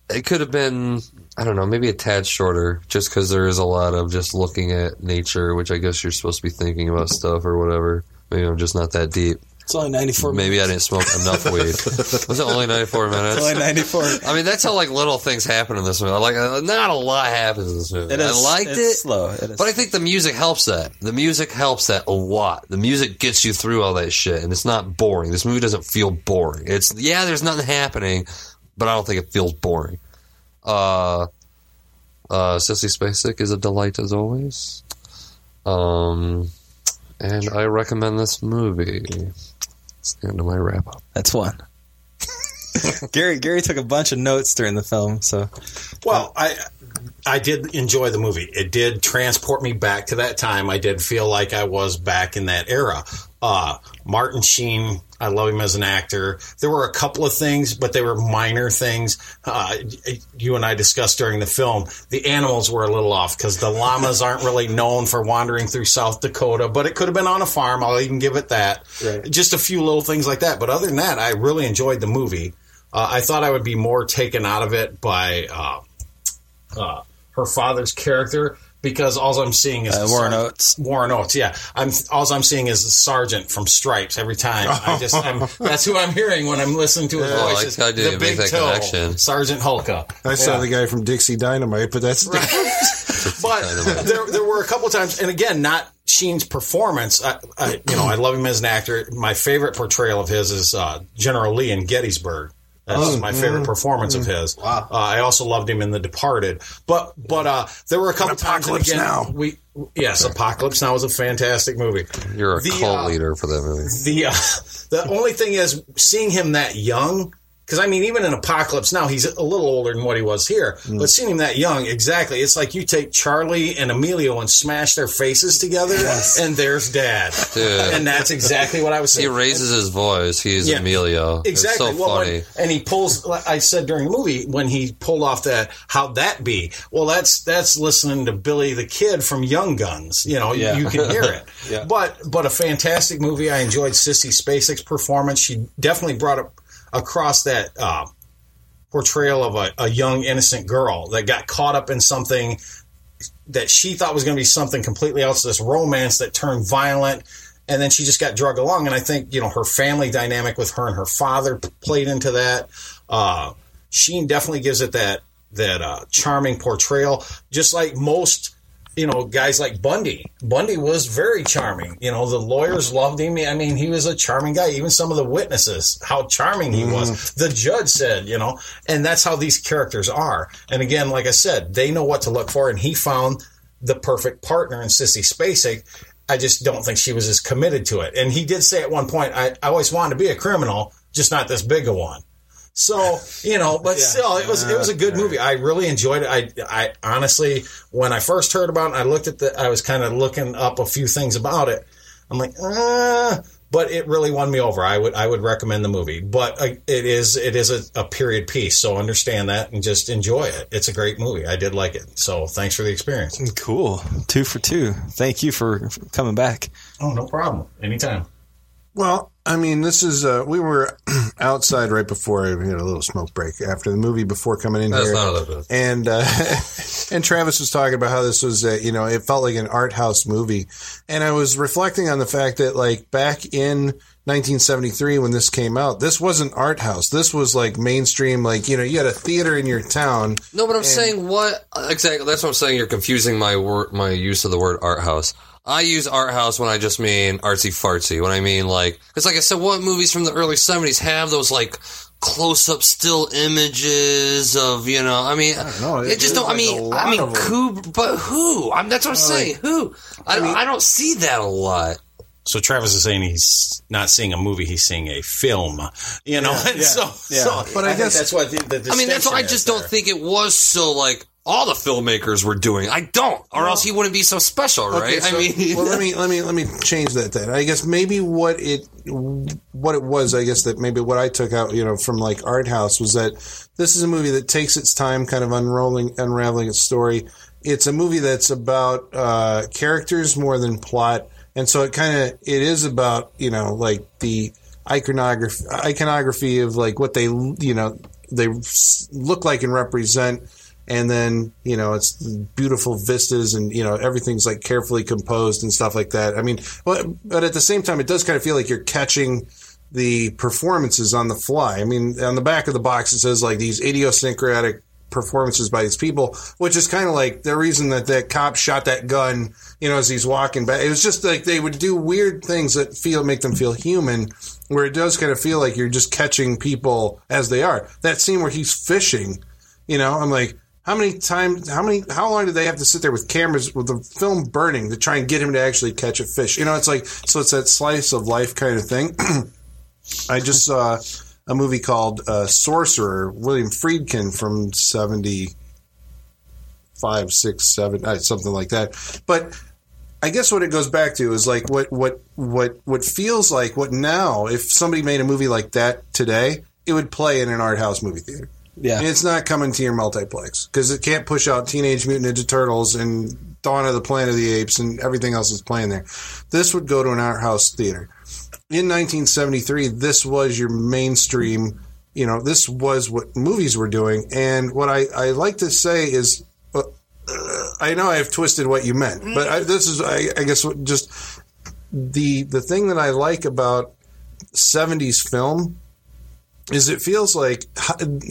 it could have been I don't know, maybe a tad shorter, just because there is a lot of just looking at nature, which I guess you're supposed to be thinking about stuff or whatever. Maybe I'm just not that deep. It's only 94 Maybe I didn't smoke enough weed. Was it only 94 minutes? It's only 94. I mean, that's how like little things happen in this movie. Like, uh, not a lot happens in this movie. It is, I liked it, slow. It but I think the music helps that. The music helps that a lot. The music gets you through all that shit, and it's not boring. This movie doesn't feel boring. It's yeah, there's nothing happening, but I don't think it feels boring. Uh, uh, Sissy Spacek is a delight as always. Um, and I recommend this movie. It's the end of my wrap up. That's one. Gary Gary took a bunch of notes during the film, so Well, I I did enjoy the movie. It did transport me back to that time. I did feel like I was back in that era. Uh, Martin Sheen, I love him as an actor. There were a couple of things, but they were minor things. Uh, you and I discussed during the film. The animals were a little off because the llamas aren't really known for wandering through South Dakota, but it could have been on a farm. I'll even give it that. Right. Just a few little things like that. But other than that, I really enjoyed the movie. Uh, I thought I would be more taken out of it by uh, uh, her father's character because all I'm seeing is Uh, the Warren sergeant- Oates. Warren Oates, yeah. I'm all I'm seeing is the sergeant from Stripes every time. I just I'm, that's who I'm hearing when I'm listening to his Oh, I voice. like is how the big that toe, connection. Sergeant Hulka. I saw Yeah. the guy from Dixie Dynamite, but that's but there, there were a couple of times, and again, not Sheen's performance. I, I, you know, I love him as an actor. My favorite portrayal of his is uh, General Lee in Gettysburg. That's Oh, my favorite mm, performance of his. Wow. Uh, I also loved him in The Departed. But but uh, there were a couple times. and Apocalypse again, Now. We yes, Apocalypse Now was a fantastic movie. You're a The, cult uh, leader for that movie. The uh, the only thing is seeing him that young. Because I mean, even in Apocalypse Now, he's a little older than what he was here. Mm. But seeing him that young, exactly, it's like you take Charlie and Emilio and smash their faces together, and there's Dad, Dude. and that's exactly what I was saying. He saying. raises his voice. He's Yeah, Emilio. Exactly. It's so well, when- funny. and he pulls. like I said during the movie when he pulled off that. How'd that be? Well, that's that's listening to Billy the Kid from Young Guns. You know, Yeah. you can hear it. Yeah. But but a fantastic movie. I enjoyed Sissy Spacek's performance. She definitely brought up across that uh, portrayal of a, a young innocent girl that got caught up in something that she thought was going to be something completely else. This romance that turned violent, and then she just got drug along. And I think you know her family dynamic with her and her father played into that. Uh, Sheen definitely gives it that that uh, charming portrayal, just like most. You know, guys like Bundy. Bundy was very charming. You know, the lawyers loved him. I mean, he was a charming guy. Even some of the witnesses, how charming he was. Mm. The judge said, you know, and that's how these characters are. And again, like I said, they know what to look for, and he found the perfect partner in Sissy Spacek. I just don't think she was as committed to it. And he did say at one point, I, I always wanted to be a criminal, just not this big a one. So you know, but still, it was it was a good movie. I really enjoyed it. I I honestly, when I first heard about it, I looked at the, I was kind of looking up a few things about it. I'm like, uh, but it really won me over. I would I would recommend the movie, but uh, it is it is a, a period piece, so understand that and just enjoy it. It's a great movie. I did like it. So thanks for the experience. cool. Two for two. Thank you for for coming back. Oh, no problem. Anytime. Well, I mean, this is uh, we were outside right before we had a little smoke break after the movie before coming in That's here, not that bad. and uh, and Travis was talking about how this was, uh, you know, it felt like an art house movie, and I was reflecting on the fact that like back in 1973 when this came out, this wasn't art house. This was like mainstream, like you know, you had a theater in your town. No, but I'm saying what exactly? That's what I'm saying. You're confusing my word, my use of the word art house. I use art house when I just mean artsy fartsy. When I mean like, because like I said, what movies from the early '70s have those like close up still images of you know? I mean, I know. It just There's, don't. I mean, I mean, of 'em. who? But who? I'm, that's what I'm saying. who? I, I don't see that a lot. So Travis is saying he's not seeing a movie; he's seeing a film. You know, and so, Yeah. so But I think guess- that's what the, the I mean, that's why I just is don't there. think it was so like all the filmmakers were doing. I don't, or else he wouldn't be so special, right? Okay, so- I mean, well, let me let me let me change that. Then I guess maybe what it what it was. I guess that maybe what I took out, you know, from like art house was that this is a movie that takes its time, kind of unrolling, unraveling its story. It's a movie that's about uh, characters more than plot, and so it kind of it is about you know like the iconography iconography of like what they you know they look like and represent and then you know it's beautiful vistas and you know everything's like carefully composed and stuff like that. I mean but, but at the same time it does kind of feel like you're catching the performances on the fly. I mean on the back of the box it says like these idiosyncratic performances by these people which is kind of like the reason that that cop shot that gun you know as he's walking back. It was just like they would do weird things that feel make them feel human where it does kind of feel like you're just catching people as they are. That scene where he's fishing you know, I'm like, how many times, how many, how long did they have to sit there with cameras with the film burning to try and get him to actually catch a fish? You know, it's like, so it's that slice of life kind of thing. I just saw a movie called uh, Sorcerer, William Friedkin from 75, 6, 7, uh, something like that. But I guess what it goes back to is like what, what, what, what feels like what now, if somebody made a movie like that today, it would play in an art house movie theater. Yeah. It's not coming to your multiplex because it can't push out Teenage Mutant Ninja Turtles and Dawn of the Planet of the Apes and everything else is playing there. This would go to an art house theater. In 1973, this was your mainstream, you know, this was what movies were doing. And what I, I like to say is, uh, I know I've twisted what you meant, but I, this is, I, I guess, just the the thing that I like about 70s film is it feels like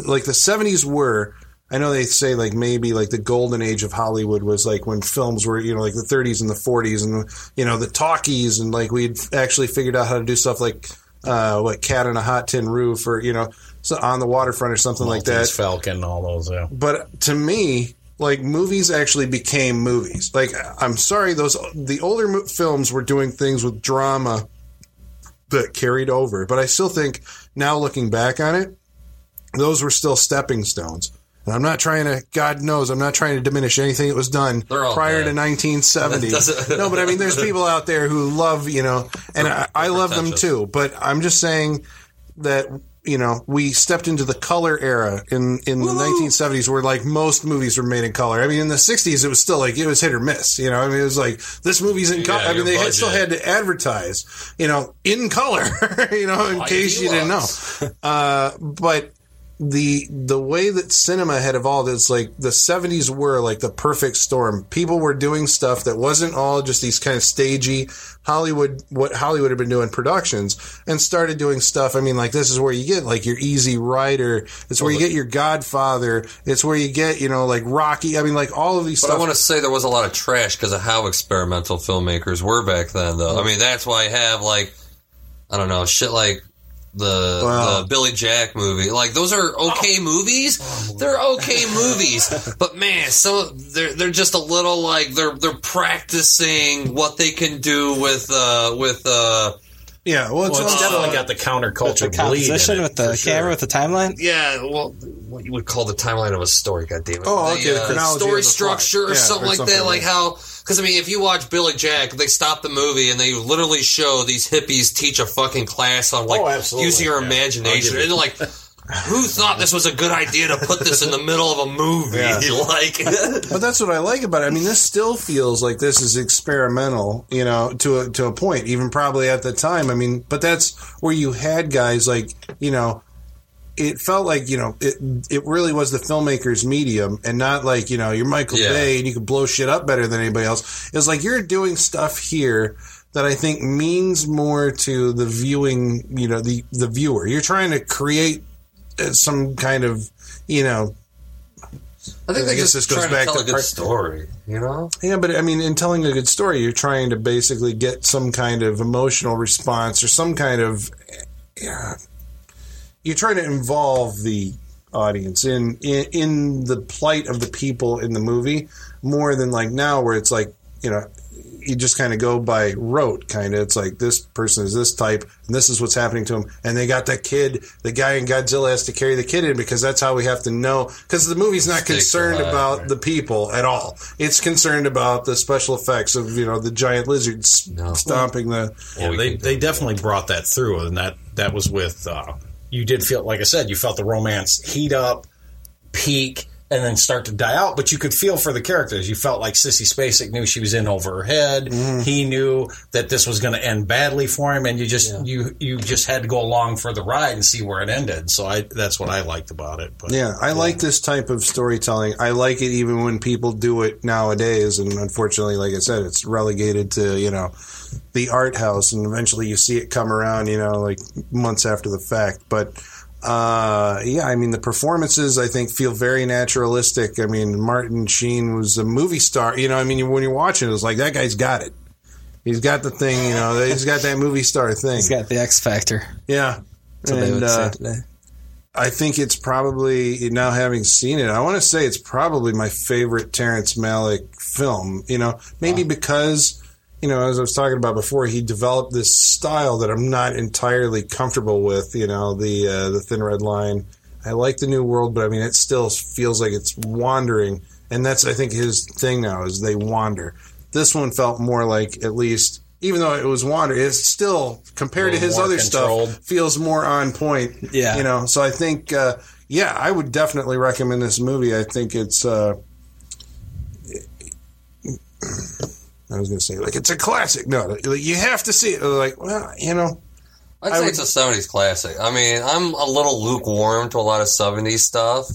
like the 70s were I know they say like maybe like the golden age of Hollywood was like when films were you know like the 30s and the 40s and you know the talkies and like we'd actually figured out how to do stuff like uh what cat on a hot tin roof or you know so on the waterfront or something like that Falcon, all those. Yeah. but to me like movies actually became movies like i'm sorry those the older mo- films were doing things with drama that carried over. But i still think now looking back on it those were still stepping stones. And i'm not trying to god knows i'm not trying to diminish anything that was done prior bad. to 1970 no but i mean there's people out there who love you know and i, I love them too. But i'm just saying that you know we stepped into the color era in in the 1970s where like most movies were made in color. I mean in the 60s it was still like it was hit or miss you know? I mean it was like this movie's in color. Yeah, i mean they had, still had to advertise you know in color you know in case you didn't know. uh, but the the way that cinema had evolved is like the 70s were like the perfect storm. People were doing stuff that wasn't all just these kind of stagey hollywood what hollywood had been doing productions and started doing stuff. I mean like this is where you get like your easy rider. It's where you get your godfather. It's where you get you know like rocky. I mean like all of these But stuff I want to say there was a lot of trash because of how experimental filmmakers were back then, though. Oh. I mean, that's why I have like, I don't know, shit like the Wow. the Billy Jack movie. Like those are okay movies. They're okay movies, but man, so they're they're just a little like they're they're practicing what they can do with uh with uh yeah well it's, Well, it's all- definitely got the With counterculture the bleed in with the sure. camera with the timeline. yeah, well, what you would call the timeline of a story, goddammit. Oh, okay, the uh, chronology story of the plot. structure or Yeah, something or like something that. Like like- how, because I mean, if you watch Billy Jack, they stop the movie and they literally show these hippies teach a fucking class on like Oh, using your Yeah. imagination. And like, who thought this was a good idea to put this in the middle of a movie? like, But that's what I like about it. I mean, this still feels like this is experimental, you know, to a, to a point, even probably at the time. I mean, but that's where you had guys like, you know, it felt like, you know, it, it really was the filmmaker's medium and not like, you know, you're Michael Yeah. Bay and you can blow shit up better than anybody else. It's like you're doing stuff here that I think means more to the viewing, you know, the, the viewer. You're trying to create uh, some kind of, you know, I think I guess this goes back to to a good part- story. You know, Yeah, but I mean, in telling a good story, you're trying to basically get some kind of emotional response or some kind of. Yeah, you're trying to involve the audience in, in in the plight of the people in the movie more than like now, where it's like you know you just kind of go by rote, kind of. It's like this person is this type, and this is what's happening to him, and they got that kid. The guy in Godzilla has to carry the kid in because that's how we have to know. Because the movie's not Stakes concerned high, about right. the people at all. It's concerned about the special effects of you know the giant lizards No. stomping the. Yeah, we they they definitely brought that through, and that that was with uh, you did feel like I said you felt the romance heat up, peak, and then start to die out. But you could feel for the characters. You felt like Sissy Spacek knew she was in over her head. Mm-hmm. He knew that this was going to end badly for him, and you just you you just had to go along for the ride and see where it ended. So I that's what I liked about it. But Yeah, I like this type of storytelling. I like it even when people do it nowadays, and unfortunately, like I said, it's relegated to you know the art house, and eventually you see it come around, you know, like months after the fact. But uh, yeah, I mean the performances I think feel very naturalistic. I mean Martin Sheen was a movie star. You know, I mean when you're watching, it, it's like that guy's got it. He's got the thing, you know. He's got that movie star thing. He's got the X factor. yeah, So they would And, uh. I think it's probably now having seen it. I want to say it's probably my favorite Terrence Malick film. You know, maybe because you know, as I was talking about before, he developed this style that I'm not entirely comfortable with. You know, the uh, the Thin Red Line. I like the New World, but I mean, it still feels like it's wandering, and that's I think his thing now is they wander. This one felt more like at least. Even though it was wander, it's still compared to his other controlled. stuff feels more on point. Yeah. you know. So I think, uh, yeah, I would definitely recommend this movie. I think it's. Uh, I was going to say like it's a classic. No, like, you have to see it. Like, well, you know, I'd I say would- it's a '70s classic. I mean, I'm a little lukewarm to a lot of '70s stuff.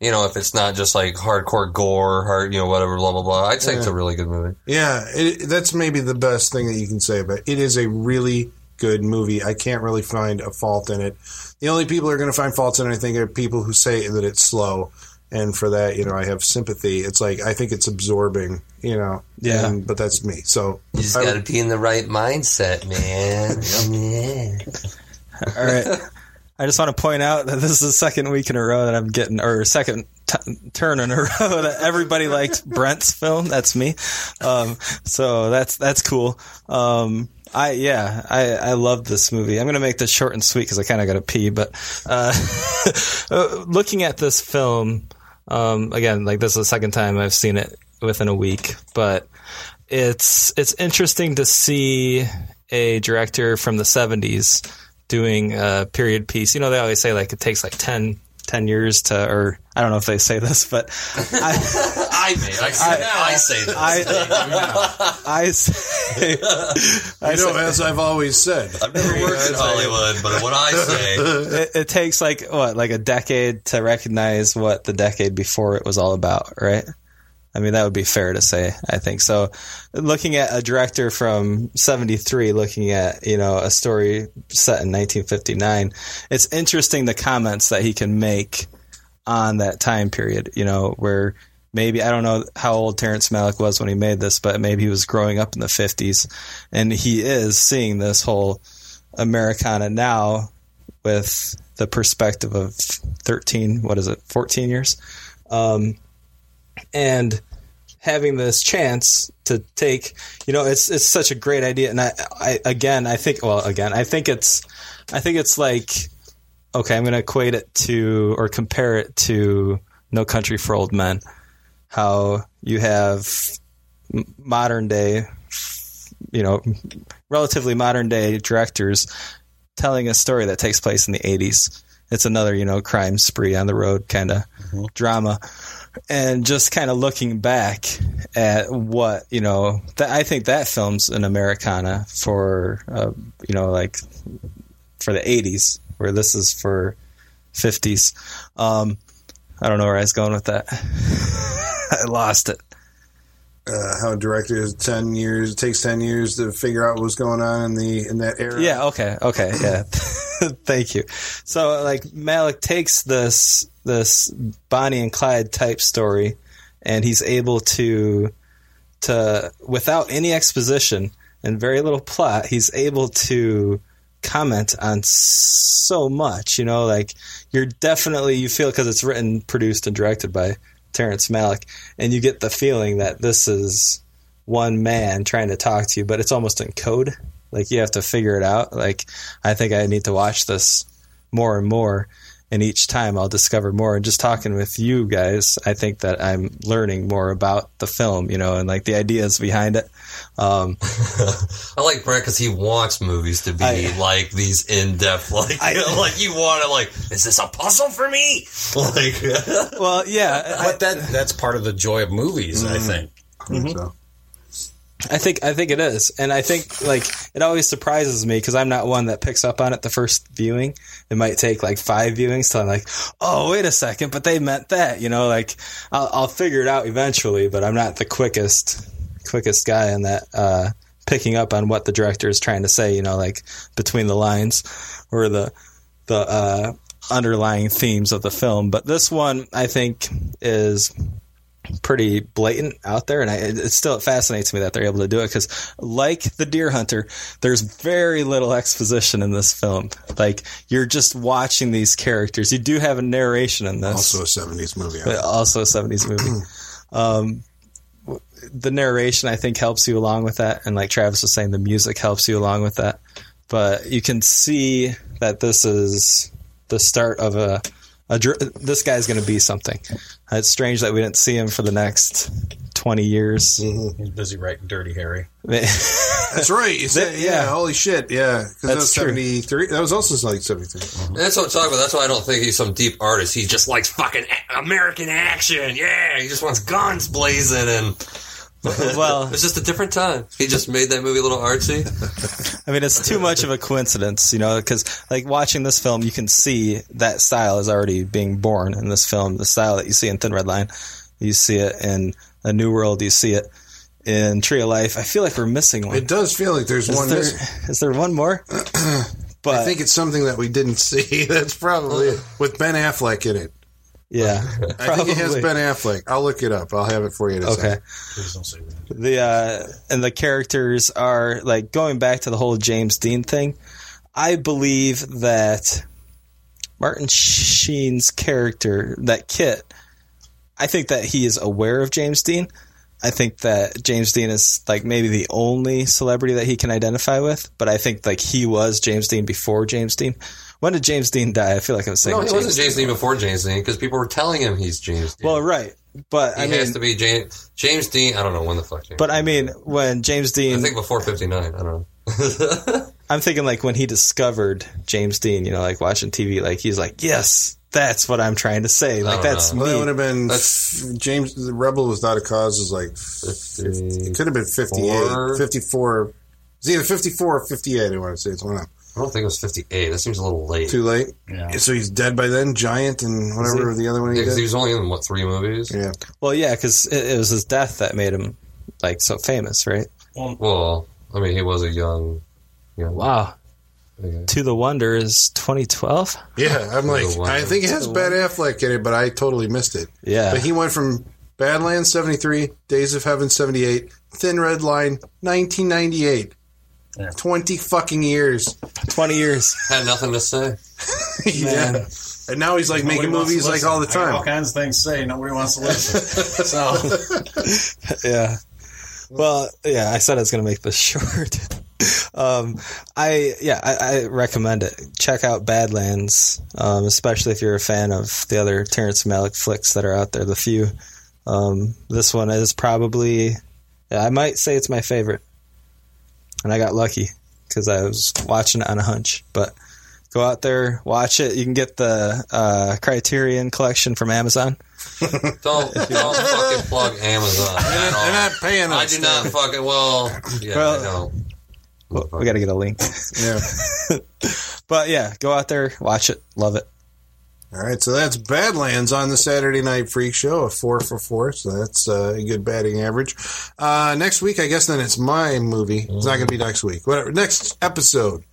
You know, if it's not just like hardcore gore, hard, you know, whatever, blah blah blah. I'd say it's a really good movie. yeah, it, that's maybe the best thing that you can say about it. It is a really good movie. I can't really find a fault in it. The only people who are going to find faults in it, I think, are people who say that it's slow. And for that, you know, I have sympathy. It's like I think it's absorbing, you know. Yeah. and- but that's me. So You just got to be in the right mindset, man. Yeah. All right. I just want to point out that this is the second week in a row that I'm getting, or second t- turn in a row that everybody liked Brent's film. That's me. Um, so that's that's cool. Um, I yeah, I I love this movie. I'm gonna make this short and sweet because I kind of got to pee. But uh, looking at this film um, again, like this is the second time I've seen it within a week, but it's it's interesting to see a director from the 70s doing a period piece. You know, they always say like it takes like 10, 10 years to, or I don't know if they say this, but I, I may. I say, I, say this. I, I say, I you know, say as I've always said, I've never worked in Hollywood, but what I say, it, it takes like what, like a decade to recognize what the decade before it was all about, right? I mean, that would be fair to say, I think. So, looking at a director from 73, looking at, you know, a story set in 1959, it's interesting the comments that he can make on that time period, you know, where maybe, I don't know how old Terrence Malick was when he made this, but maybe he was growing up in the 50s and he is seeing this whole Americana now with the perspective of 13, what is it, 14 years? Um, and having this chance to take, you know, it's it's such a great idea. And I, I again, I think, well, again, I think it's, I think it's like, okay, I'm going to equate it to or compare it to No Country for Old Men. How you have modern day, you know, relatively modern day directors telling a story that takes place in the 80s. It's another, you know, crime spree on the road kind of drama. And just kind of looking back at what, you know, that I think that film's an Americana for, uh, you know, like for the 80s, where this is for 50s. Um, I don't know where I was going with that. I lost it. uh, how is ten years. It takes ten years to figure out what's going on in the in that era. Yeah. Okay. Okay. Yeah. Thank you. So, like, Malick takes this this Bonnie and Clyde type story, and he's able to to without any exposition and very little plot, he's able to comment on so much. You know, like you're definitely you feel because it's written, produced, and directed by Terrence Malick, and you get the feeling that this is one man trying to talk to you, but it's almost in code. Like you have to figure it out. Like I think I need to watch this more and more, and each time I'll discover more. And just talking with you guys, I think that I'm learning more about the film, you know, and like the ideas behind it. Um, I like Brent because he wants movies to be I- like these in depth, like like you want to like, is this a puzzle for me? Like, well, yeah, I, But that that's part of the joy of movies, I think. So, I think I think it is, and I think like it always surprises me because I'm not one that picks up on it the first viewing. It might take like five viewings till I'm like, oh wait a second, but they meant that, you know. Like I'll, I'll figure it out eventually, but I'm not the quickest quickest guy in that uh, picking up on what the director is trying to say. You know, like between the lines or the the uh, underlying themes of the film. But this one, I think, is pretty blatant out there, and I, it, still it fascinates me that they're able to do it because, like the Deer Hunter, there's very little exposition in this film. Like you're just watching these characters. You do have a narration in this, also a seventies movie. but also a '70s movie. um, the narration I think helps you along with that, and like Travis was saying, the music helps you along with that. But you can see that this is the start of a. a dr- this guy's going to be something. It's strange that we didn't see him for the next twenty years. Mm-hmm. He's busy writing Dirty Harry. That's right. You said, That- yeah, yeah. holy shit, yeah. Because that That's was true. seventy three. That was also like seventy three. Mm-hmm. That's what I'm talking about. That's why I don't think he's some deep artist. He just likes fucking American action. Yeah, he just wants guns blazing, and well, it's just a different time. He just made that movie a little artsy. I mean, it's too much of a coincidence, you know, because like watching this film, you can see that style is already being born in this film. The style that you see in Thin Red Line, you see it in A New World, you see it in Tree of Life. I feel like we're missing one. It does feel like there's Is one there, missing. is there one more? but I think it's something that we didn't see. That's probably it. with Ben Affleck in it. Yeah, I think it has probably. Ben Affleck. I'll look it up. I'll have it for you. In a Okay. second. Please don't say that. the uh and the characters are like going back to the whole James Dean thing. I believe that Martin Sheen's character, that Kit, I think that he is aware of James Dean. I think that James Dean is like maybe the only celebrity that he can identify with, but I think like he was James Dean before James Dean. When did James Dean die? I feel like I was saying No, he James wasn't James Dean before James Dean because people were telling him he's James Dean. Well, right, but he I has to be James James Dean. I don't know when the fuck. James but I mean, when James Dean, I think before fifty nine. I don't know. I'm thinking like when he discovered James Dean, you know, like watching TV, like he's like, yes, that's what I'm trying to say. Like don't that's Well, that would have been That's- James. The Rebel Without a Cause is like 50, it could have been 58, Four. 54. It's either 54 or 58. I want to say it's one of them. I don't think it was fifty eight. That seems a little late. Too late. Yeah. So he's dead by then. Giant and whatever the other one he Yeah, 'cause did. he was only in what three movies? yeah. Well, yeah, because it, it was his death that made him like so famous, right? Well, I mean, he was a young. young Wow. yeah. To the Wonder is 2012. Yeah, I'm like, The one- I think it has Ben Affleck in it, but I totally missed it. Yeah. But he went from Badlands 73, Days of Heaven 78, Thin Red Line 1998. Yeah. 20 fucking years. 20 years. Had nothing to say. yeah. And now he's like making Nobody wants to movies like all the time. all kinds of things to say. Nobody wants to listen. so yeah. Well, yeah, I said I was going to make this short. um, I yeah, I, I recommend it. Check out Badlands, um, especially if you're a fan of the other Terrence Malick flicks that are out there. The few. Um, this one is probably, I might say it's my favorite, and I got lucky because I was watching it on a hunch. But go out there, watch it. You can get the uh, Criterion collection from Amazon. Don't don't fucking plug Amazon. at all. They're not paying us. I do not fucking. Well, yeah, Well- I know. Well, we got to get a link. Yeah. But yeah, go out there, watch it, love it. All right, so that's Badlands on the Saturday Night Freak Show, a four for four. So that's uh, a good batting average. Uh, next week, I guess then it's my movie. It's not going to be next week. Whatever. Next episode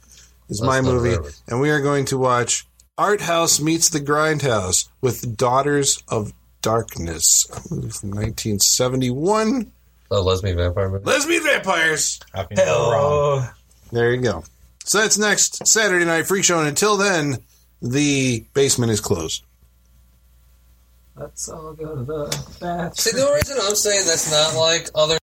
is my movie, forever. and we are going to watch Art House Meets the Grindhouse with Daughters of Darkness, a movie from 1971. Oh, lesbian vampire movie. Lesbian vampires. how can you go wrong? There you go. So that's next Saturday Night Freak Show, and until then, the basement is closed. Let's all go to the bathroom. See, the reason I'm saying that's not like other